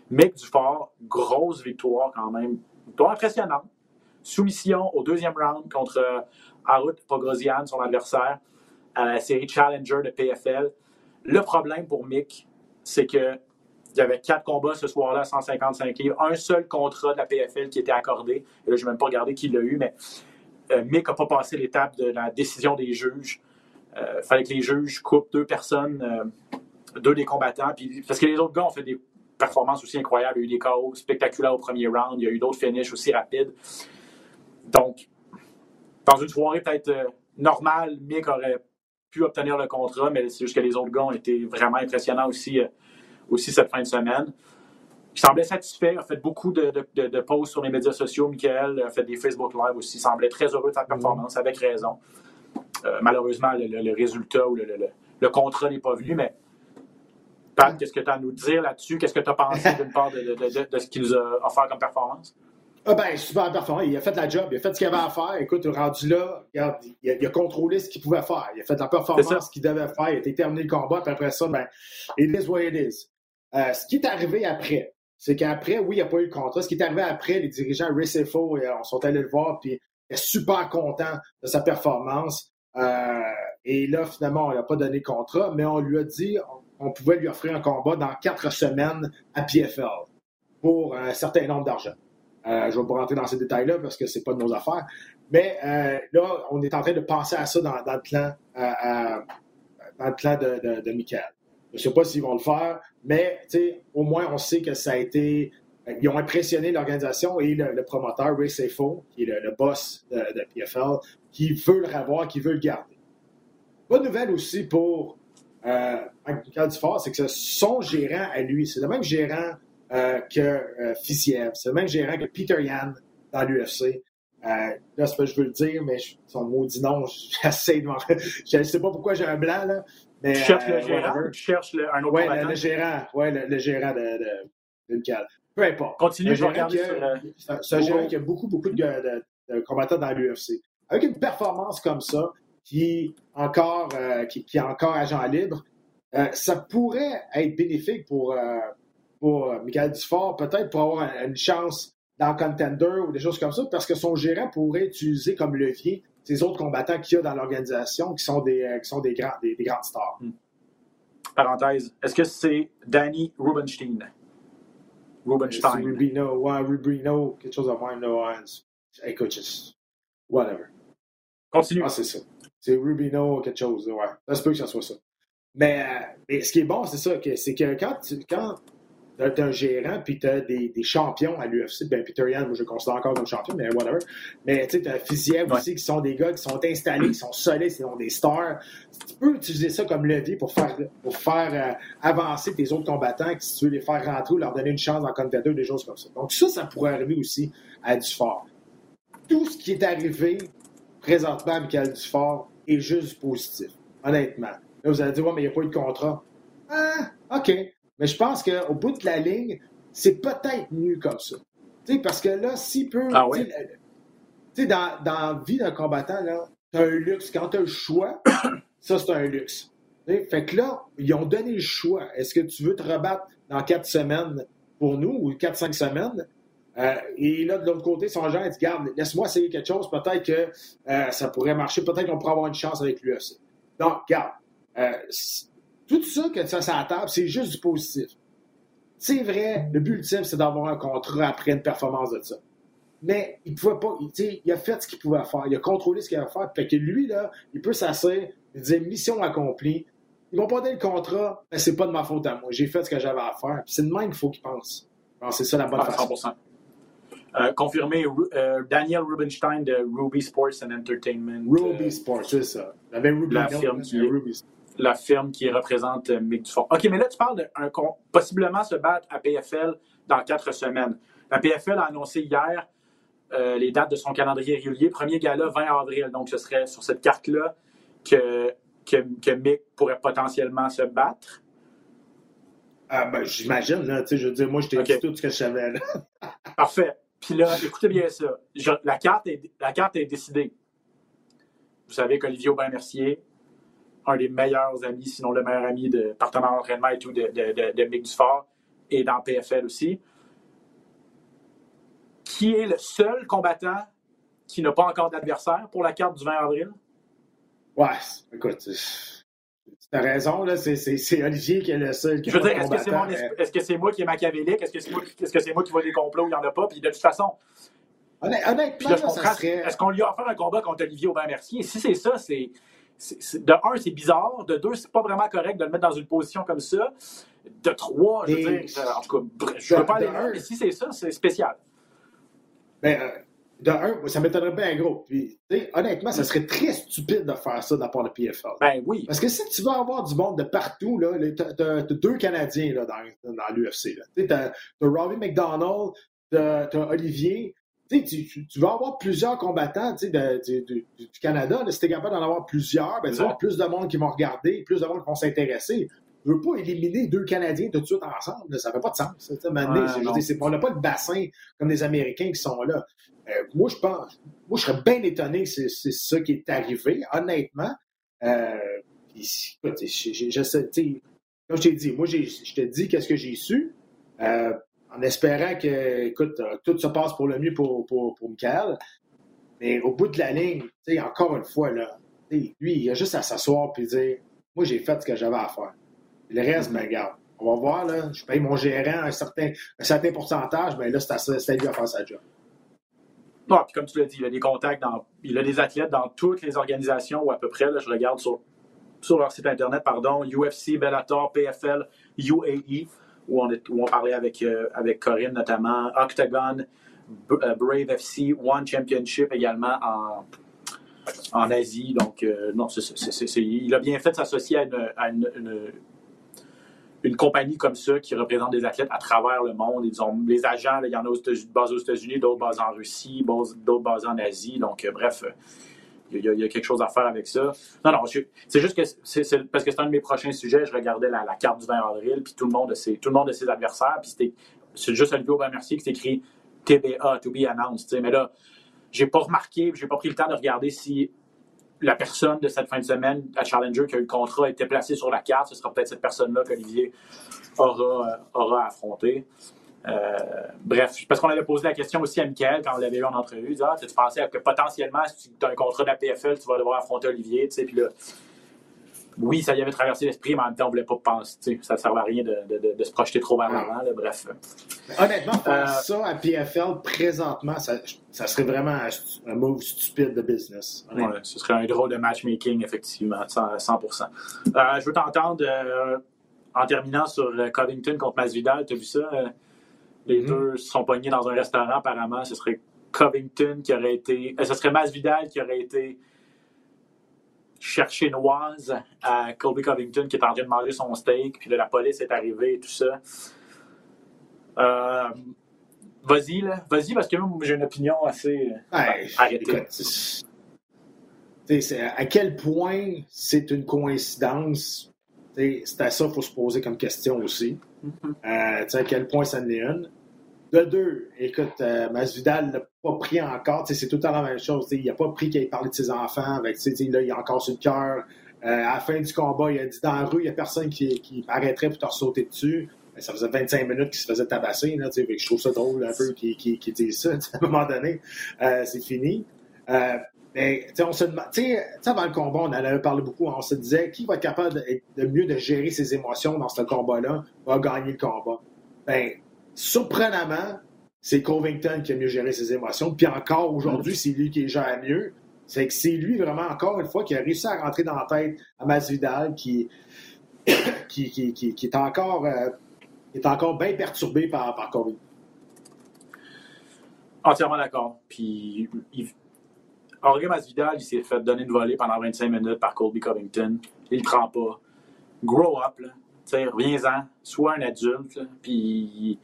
Mick Dufort, grosse victoire quand même. Victoire impressionnante. Soumission au deuxième round contre euh, Harut Pogrosian, son adversaire, à la série Challenger de PFL. Le problème pour Mick, c'est que il y avait quatre combats ce soir-là à 155 livres. Un seul contrat de la PFL qui était accordé. Et là, je n'ai même pas regardé qui l'a eu, mais euh, Mick n'a pas passé l'étape de la décision des juges. Il fallait que les juges coupent deux personnes, euh, deux des combattants. Puis, parce que les autres gars ont fait des performances aussi incroyables. Il y a eu des KO spectaculaires au premier round. Il y a eu d'autres finishes aussi rapides. Donc, dans une soirée peut-être euh, normale, Mick aurait pu obtenir le contrat, mais c'est juste que les autres gars ont été vraiment impressionnants aussi, euh, aussi cette fin de semaine. Il semblait satisfait, a fait beaucoup de, de, posts sur les médias sociaux. Michael a fait des Facebook Live aussi. Il semblait très heureux de sa performance, avec raison. Euh, malheureusement, le, le- le résultat ou le, le- contrat n'est pas venu, mais Pat, qu'est-ce que tu as à nous dire là-dessus? Qu'est-ce que tu as pensé d'une part de, de- de- de ce qu'il nous a offert comme performance? Ah ben, super performant. Il a fait la job, il a fait ce qu'il avait à faire. Écoute, rendu là, regarde, il a, il a contrôlé ce qu'il pouvait faire. Il a fait la performance qu'il devait faire. Il a été terminé le combat, puis après ça, ben, it is what it is. Euh, ce qui est arrivé après, c'est qu'après, oui, il n'y a pas eu le contrat. Ce qui est arrivé après, les dirigeants Recefo euh, on sont allés le voir, puis il est super content de sa performance. Euh, et là, finalement, on lui a pas donné le contrat, mais on lui a dit on, on pouvait lui offrir un combat dans quatre semaines à PFL pour un certain nombre d'argent. Euh, je ne vais pas rentrer dans ces détails-là parce que c'est pas de nos affaires. Mais euh, là, on est en train de penser à ça dans, le plan, euh, dans le plan de, de, de Michael. Je ne sais pas s'ils vont le faire, mais au moins on sait que ça a été. euh, Ils ont impressionné l'organisation et le, promoteur Ray Sefo, qui est le, boss de, PFL, qui veut le revoir, qui veut le garder. Bonne nouvelle aussi pour euh, Dufort, c'est que son gérant à lui, c'est le même gérant euh, que euh, Fisiev. C'est le même gérant que Peter Yan dans l'UFC. Euh, là, c'est pas que je veux le dire, mais je- son maudit nom, j'essaie de. Je ne sais pas pourquoi j'ai un blanc, là, tu cherches le gérant ou tu cherches un autre ouais? Le, le gérant, oui, le, le, gérant de, de, de Michael. Peu importe. Continue, je regarder sur... C'est un gérant qui a beaucoup, beaucoup de, de, de combattants dans l'UFC. Avec une performance comme ça, qui encore, euh, qui, qui, est encore agent libre, euh, ça pourrait être bénéfique pour, euh, pour Michael Dufort, peut-être pour avoir une chance dans Contender ou des choses comme ça, parce que son gérant pourrait utiliser comme levier ces autres combattants qu'il y a dans l'organisation qui sont des, qui sont des, grands, des, des grandes stars. Hmm. Parenthèse, est-ce que c'est Danny Rubenstein? Rubenstein. Rubino, ouais, Rubino, quelque chose de même, no, écoute, just, whatever. Continue. Ah, c'est ça. C'est Rubino, quelque chose, ouais. Ça se peut que ça soit ça. Mais, euh, mais ce qui est bon, c'est ça, c'est que quand, tu, quand as un gérant puis tu as des, des, champions à l'UFC, ben Peter Yan, moi je le considère encore comme champion, mais whatever. Mais tu sais, tu as Fiziev ouais. aussi qui sont des gars qui sont installés, qui sont solides, qui sont des stars. Tu peux utiliser ça comme levier pour faire, pour faire euh, avancer tes autres combattants, si tu veux les faire rentrer ou leur donner une chance en contender, des choses comme ça. Donc ça, ça pourrait arriver aussi à Dufort. Tout ce qui est arrivé présentement à Michael Dufort est juste positif, honnêtement. Là, vous allez dire, ouais, mais il n'y a pas eu de contrat. Ah, OK. Mais je pense qu'au bout de la ligne, c'est peut-être mieux comme ça. parce que là, s'il peut. Ah ouais? dans, dans la vie d'un combattant, tu as un luxe. Quand tu as le choix, ça, c'est un luxe. T'sais, fait que là, ils ont donné le choix. Est-ce que tu veux te rebattre dans quatre semaines pour nous ou quatre, cinq semaines? Euh, et là, de l'autre côté, son agent, il dit Garde, laisse-moi essayer quelque chose, peut-être que euh, ça pourrait marcher, peut-être qu'on pourrait avoir une chance avec l'UFC. Donc, garde, euh, tout ça que tu as sur la table, c'est juste du positif. C'est vrai, le but ultime, c'est d'avoir un contrat après une performance de ça. Mais il pouvait pas, il, il a fait ce qu'il pouvait faire, il a contrôlé ce qu'il avait faire. Fait que lui, là, il peut s'asseoir, il dit mission accomplie. Ils vont pas donner le contrat, mais c'est pas de ma faute à moi. J'ai fait ce que j'avais à faire. C'est de même qu'il faut qu'il pense. C'est ça la bonne ah, façon. Euh, confirmé, euh, Daniel Rubenstein de Ruby Sports and Entertainment. Ruby euh, Sports, c'est ça. avait Ruby la, firme qui, Ruby. La firme qui représente Mick Dufort. OK, mais là, tu parles de un, possiblement se battre à PFL dans quatre semaines. La PFL a annoncé hier euh, les dates de son calendrier régulier. Premier gala, 20 avril. Donc, ce serait sur cette carte-là que, que, que Mick pourrait potentiellement se battre. Ah, ben, j'imagine, là. Tu sais, je veux dire, moi, je t'ai okay. dit tout ce que je savais, là. Parfait. Puis là, écoutez bien ça. Je, la, carte est, la carte est décidée. Vous savez qu'Olivier Aubin-Mercier, un des meilleurs amis, sinon le meilleur ami de partenaire d'entraînement et tout de, de, de, de Mick Dufort, et dans PFL aussi, qui est le seul combattant qui n'a pas encore d'adversaire pour la carte du 20 avril? Ouais, écoute, T'as raison, là, c'est Olivier qui est le seul qui Je veux dire, est-ce que c'est mon... est -ce c'est moi qui est machiavélique? Est-ce que c'est moi, est -ce c'est moi qui vois des complots? Où il n'y en a pas? Puis de toute façon. Honnêtement, serait... Est-ce qu'on lui a offert un combat contre Olivier Aubin-Mercier? Si c'est ça, c'est. De un, c'est bizarre. De deux, c'est pas vraiment correct de le mettre dans une position comme ça. De trois, je veux dire, en tout cas, je ne veux pas aller là, mais si c'est ça, c'est spécial. Ben, euh, de un, ça m'étonnerait bien gros. Puis, honnêtement, ça serait très stupide de faire ça de la part de PFL. Ben oui. Parce que si tu veux avoir du monde de partout, là, t'as, as deux Canadiens là, dans, dans l'UFC. Tu as, as Robbie McDonald, t'as, as Olivier. Tu, tu, tu, vas avoir plusieurs combattants de, de, de, du Canada. Là, si tu es capable d'en avoir plusieurs, ben, tu vas avoir plus de monde qui vont regarder, plus de monde qui vont s'intéresser. Tu ne veux pas éliminer deux Canadiens tout de suite ensemble. Ça ne fait pas de sens. Ouais, dire, on n'a pas le bassin comme les Américains qui sont là. Euh, moi, je pense, moi, je serais bien étonné que c'est ça qui est arrivé, honnêtement. Euh, je, je, sais, comme je t'ai dit, moi, je te dis qu'est-ce que j'ai su, euh, en espérant que, écoute, tout se passe pour le mieux pour, pour, pour Michael. Mais au bout de la ligne, encore une fois, là, lui, il a juste à s'asseoir et dire Moi, j'ai fait ce que j'avais à faire. Le reste, ben, regarde, on va voir, là, je paye mon gérant un certain, un certain pourcentage, mais ben, là, c'est à, lui à faire sa job. Ah, puis comme tu l'as dit, il a des contacts, dans, il a des athlètes dans toutes les organisations, ou à peu près, je regarde sur, sur leur site internet, pardon, UFC, Bellator, PFL, UAE, où on, parlait avec, euh, avec Corinne notamment, Octagon, euh, Brave FC, One Championship également en, en Asie. Donc, euh, non, il a bien fait de s'associer à, une, compagnie comme ça qui représente des athlètes à travers le monde. Ils ont les agents, il y en a aux basés aux États-Unis, d'autres basés en Russie, d'autres basés en Asie. Donc, bref, il y, a, quelque chose à faire avec ça. Non, non, c'est juste que c'est parce que c'est un de mes prochains sujets. Je regardais la, carte du 20 avril, puis tout le monde a ses, tout le monde ses adversaires, puis c'est juste Olivier Aubin-Mercier qui écrit TBA, to be announced. Mais là, j'ai pas remarqué, j'ai pas pris le temps de regarder si la personne de cette fin de semaine à Challenger qui a eu le contrat était placée sur la carte. Ce sera peut-être cette personne-là qu'Olivier aura, euh, aura affronté. Euh, bref, parce qu'on avait posé la question aussi à Michael quand on l'avait eu en entrevue. Ah, tu pensais que potentiellement, si tu as un contrat de la PFL, tu vas devoir affronter Olivier. Puis là, oui, ça y avait traversé l'esprit, mais en même temps, on ne voulait pas penser. Ça ne servait à rien de, de, se projeter trop vers l'avant. Bref. Honnêtement, faire euh, ça à PFL présentement, ça, ça, serait vraiment un move stupide de business. Ouais, ce serait un drôle de matchmaking, effectivement, 100% euh, Je veux t'entendre en terminant sur Covington contre Masvidal. Tu as vu ça? Les mhm. deux sont pognés dans un restaurant, apparemment. Ce serait Covington qui aurait été. Euh, ce serait Masvidal qui aurait été chercher Noise à Colby Covington qui est en train de manger son steak. Puis là, la police est arrivée et tout ça. Euh, vas-y, là. Vas-y, parce que moi, j'ai une opinion assez euh, arrêtée. à quel point c'est une coïncidence? C'est à ça qu'il faut se poser comme question aussi. Mm-hmm. à quel point ça n'est une. De deux, écoute, euh, Masvidal n'a pas pris encore, c'est tout le temps la même chose. Il n'a pas pris qu'il ait parlé de ses enfants. Avec, là, il a encore sur le cœur. Euh, à la fin du combat, il a dit dans la rue, il n'y a personne qui, qui arrêterait pour te sauter dessus. ça faisait 25 minutes qu'il se faisait tabasser. Là, je trouve ça drôle un peu qu'il qu dise ça. À un moment donné, euh, c'est fini. Mais on se avant le combat, on en avait parlé beaucoup. On se disait qui va être capable de, mieux de gérer ses émotions dans ce combat-là va gagner le combat. Ben, surprenamment, c'est Covington qui a mieux géré ses émotions. Puis encore aujourd'hui, c'est lui qui gère mieux. C'est que c'est lui vraiment, encore une fois, qui a réussi à rentrer dans la tête à Masvidal, qui, qui, qui, qui, est encore, euh, est encore bien perturbé par, par Covington. Entièrement d'accord. Puis. Jorge Masvidal, il s'est fait donner une volée pendant 25 minutes par Colby Covington. Il ne prend pas. Grow up, là. Reviens-en. Sois un adulte. Puis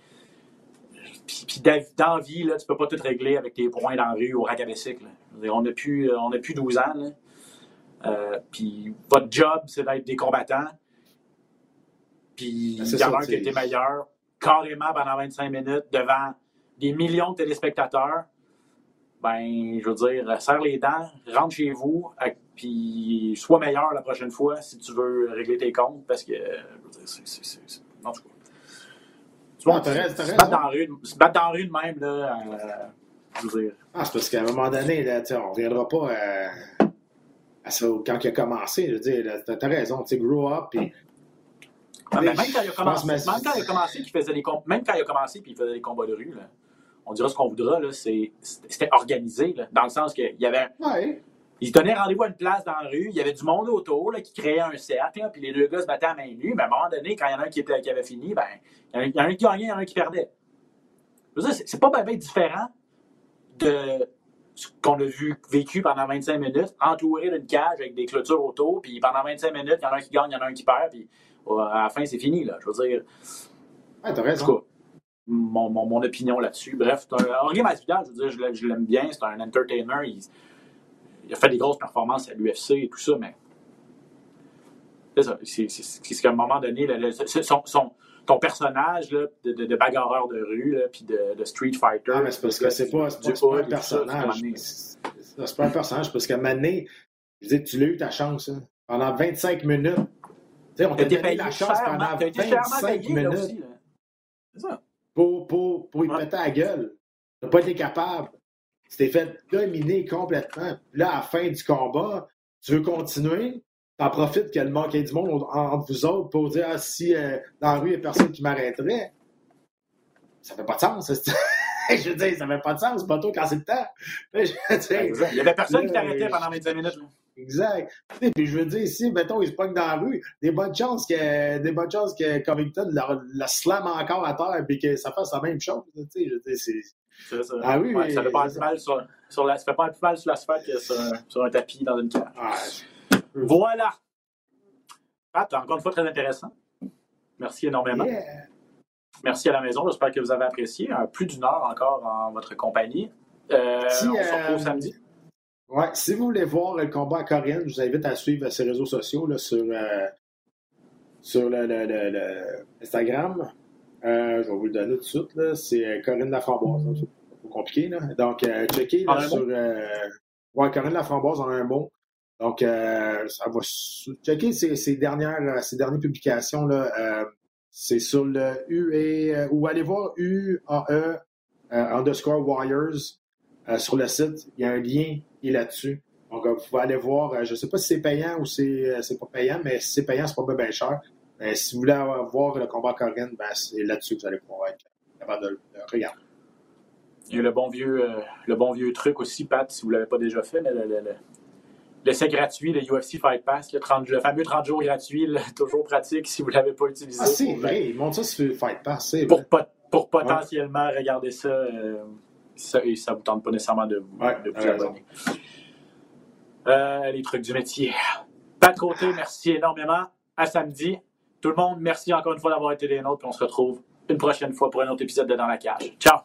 puis, d'envie, là, tu peux pas tout régler avec tes points dans la rue au rack à On n'a plus, on plus 12 ans. Euh, puis votre job, c'est d'être des combattants. Puis ben, il y en a un qui était meilleur, carrément pendant 25 minutes, devant des millions de téléspectateurs. Ben, je veux dire, serre les dents, rentre chez vous, puis sois meilleur la prochaine fois si tu veux régler tes comptes, parce que, c'est, en tout cas. Tu vois, se, battre dans rue, se battre dans la rue de même, là, euh, je veux dire. Ah, c'est parce qu'à un moment donné, là, on ne reviendra pas à, à, ça quand il a commencé. Je veux dire, t'as raison, tu sais, grow up, puis. Ah, même, quand il a commencé, même quand il a commencé, qu'il faisait les même quand il a commencé puis il faisait des combats de rue, là, on dira ce qu'on voudra, c'était organisé, là, dans le sens qu'il y avait, ouais. Ils tenaient rendez-vous à une place dans la rue. Il y avait du monde autour là, qui créait un cercle. puis les deux gars se battaient à main nue. Mais à un moment donné, quand il y en a un qui, était, qui avait fini, ben, il y en a un qui gagnait, il y en a un qui perdait. C'est pas bien différent de ce qu'on a vu vécu pendant 25 minutes, entouré d'une cage avec des clôtures autour. Puis pendant 25 minutes, il y en a un qui gagne, il y en a un qui perd. Puis à la fin, c'est fini. Là, je veux dire. Ouais, t'as raison. Mon, mon, mon, opinion là-dessus. Bref, Henri Masvidal, je veux dire, je l'aime bien. C'est un entertainer. Il, il a fait des grosses performances à l'UFC et tout ça, mais c'est ça. C'est qu'à un moment donné, son, ton personnage là, de, de, bagarreur de rue, puis de, street fighter. Ah, mais c'est parce que c'est pas, pas, un personnage. C'est pas un personnage, parce qu'à un moment donné, je dis, tu l'as eu ta chance. Hein. Pendant 25 minutes. Tu sais, on t'a donné la chance pendant 25 minutes. C'est ça. Pour, pour, pour y péter la gueule. T'as pas été capable. Tu t'es fait dominer complètement. Puis là, à la fin du combat, tu veux continuer, t'en profites qu'il y ait du monde entre vous autres pour dire ah, si euh, dans la rue, il n'y a personne qui m'arrêterait. Ça fait pas de sens. je veux dire, ça fait pas de sens, pas toi quand c'est le temps. il n'y avait personne qui t'arrêtait pendant 25 minutes. Exact. Puis je veux dire, si, mettons, ils se pognent dans la rue, des bonnes chances que, des bonnes chances que Covington la, la slam encore à terre et que ça fasse la même chose. Tu sais, je veux dire, c'est ça. Ah oui, ça fait pas plus mal sur, sur la, ça fait pas plus mal sur l'asphalte que sur un, sur un, tapis dans une cage. Voilà. Pat, encore une fois, très intéressant. Merci énormément. Merci à la maison. J'espère que vous avez apprécié. plus d'une heure encore en votre compagnie. Euh, on se retrouve euh, samedi. Ouais, si vous voulez voir le combat à Corinne, je vous invite à suivre ses réseaux sociaux là, sur, euh, sur le, le, le, Instagram. Euh, je vais vous le donner tout de suite. C'est Corinne Laframboise. C'est pas compliqué. Là. Donc, euh, checkez là, sur. Euh, ouais, Corinne Laframboise en un mot. Donc, euh, ça va checker ses, ses, dernières, ses dernières publications. Là, c'est sur le U et, ou allez voir UAE underscore Warriors sur le site. Il y a un lien est là-dessus. Donc, vous pouvez aller voir. je ne sais pas si c'est payant ou c'est pas payant, mais si c'est payant, c'est pas bien cher. Mais si vous voulez voir le combat Corinne, ben, c'est là-dessus que vous allez pouvoir être capable de, le regarder. Il y a le bon vieux, le bon vieux truc aussi, Pat, si vous ne l'avez pas déjà fait, mais le, le, l'essai gratuit, le UFC Fight Pass, le, 30, le fameux 30 jours gratuit, toujours pratique si vous ne l'avez pas utilisé. Ah, c'est vrai, ils montrent ça sur Fight Pass, pour, pour, potentiellement regarder ça, euh, ça, et ça vous tente pas nécessairement de vous, de vous abonner. Euh, les trucs du métier. Pat Côté, merci énormément. À samedi. Tout le monde, merci encore une fois d'avoir été des nôtres, puis on se retrouve une prochaine fois pour un autre épisode de Dans la cage. Ciao!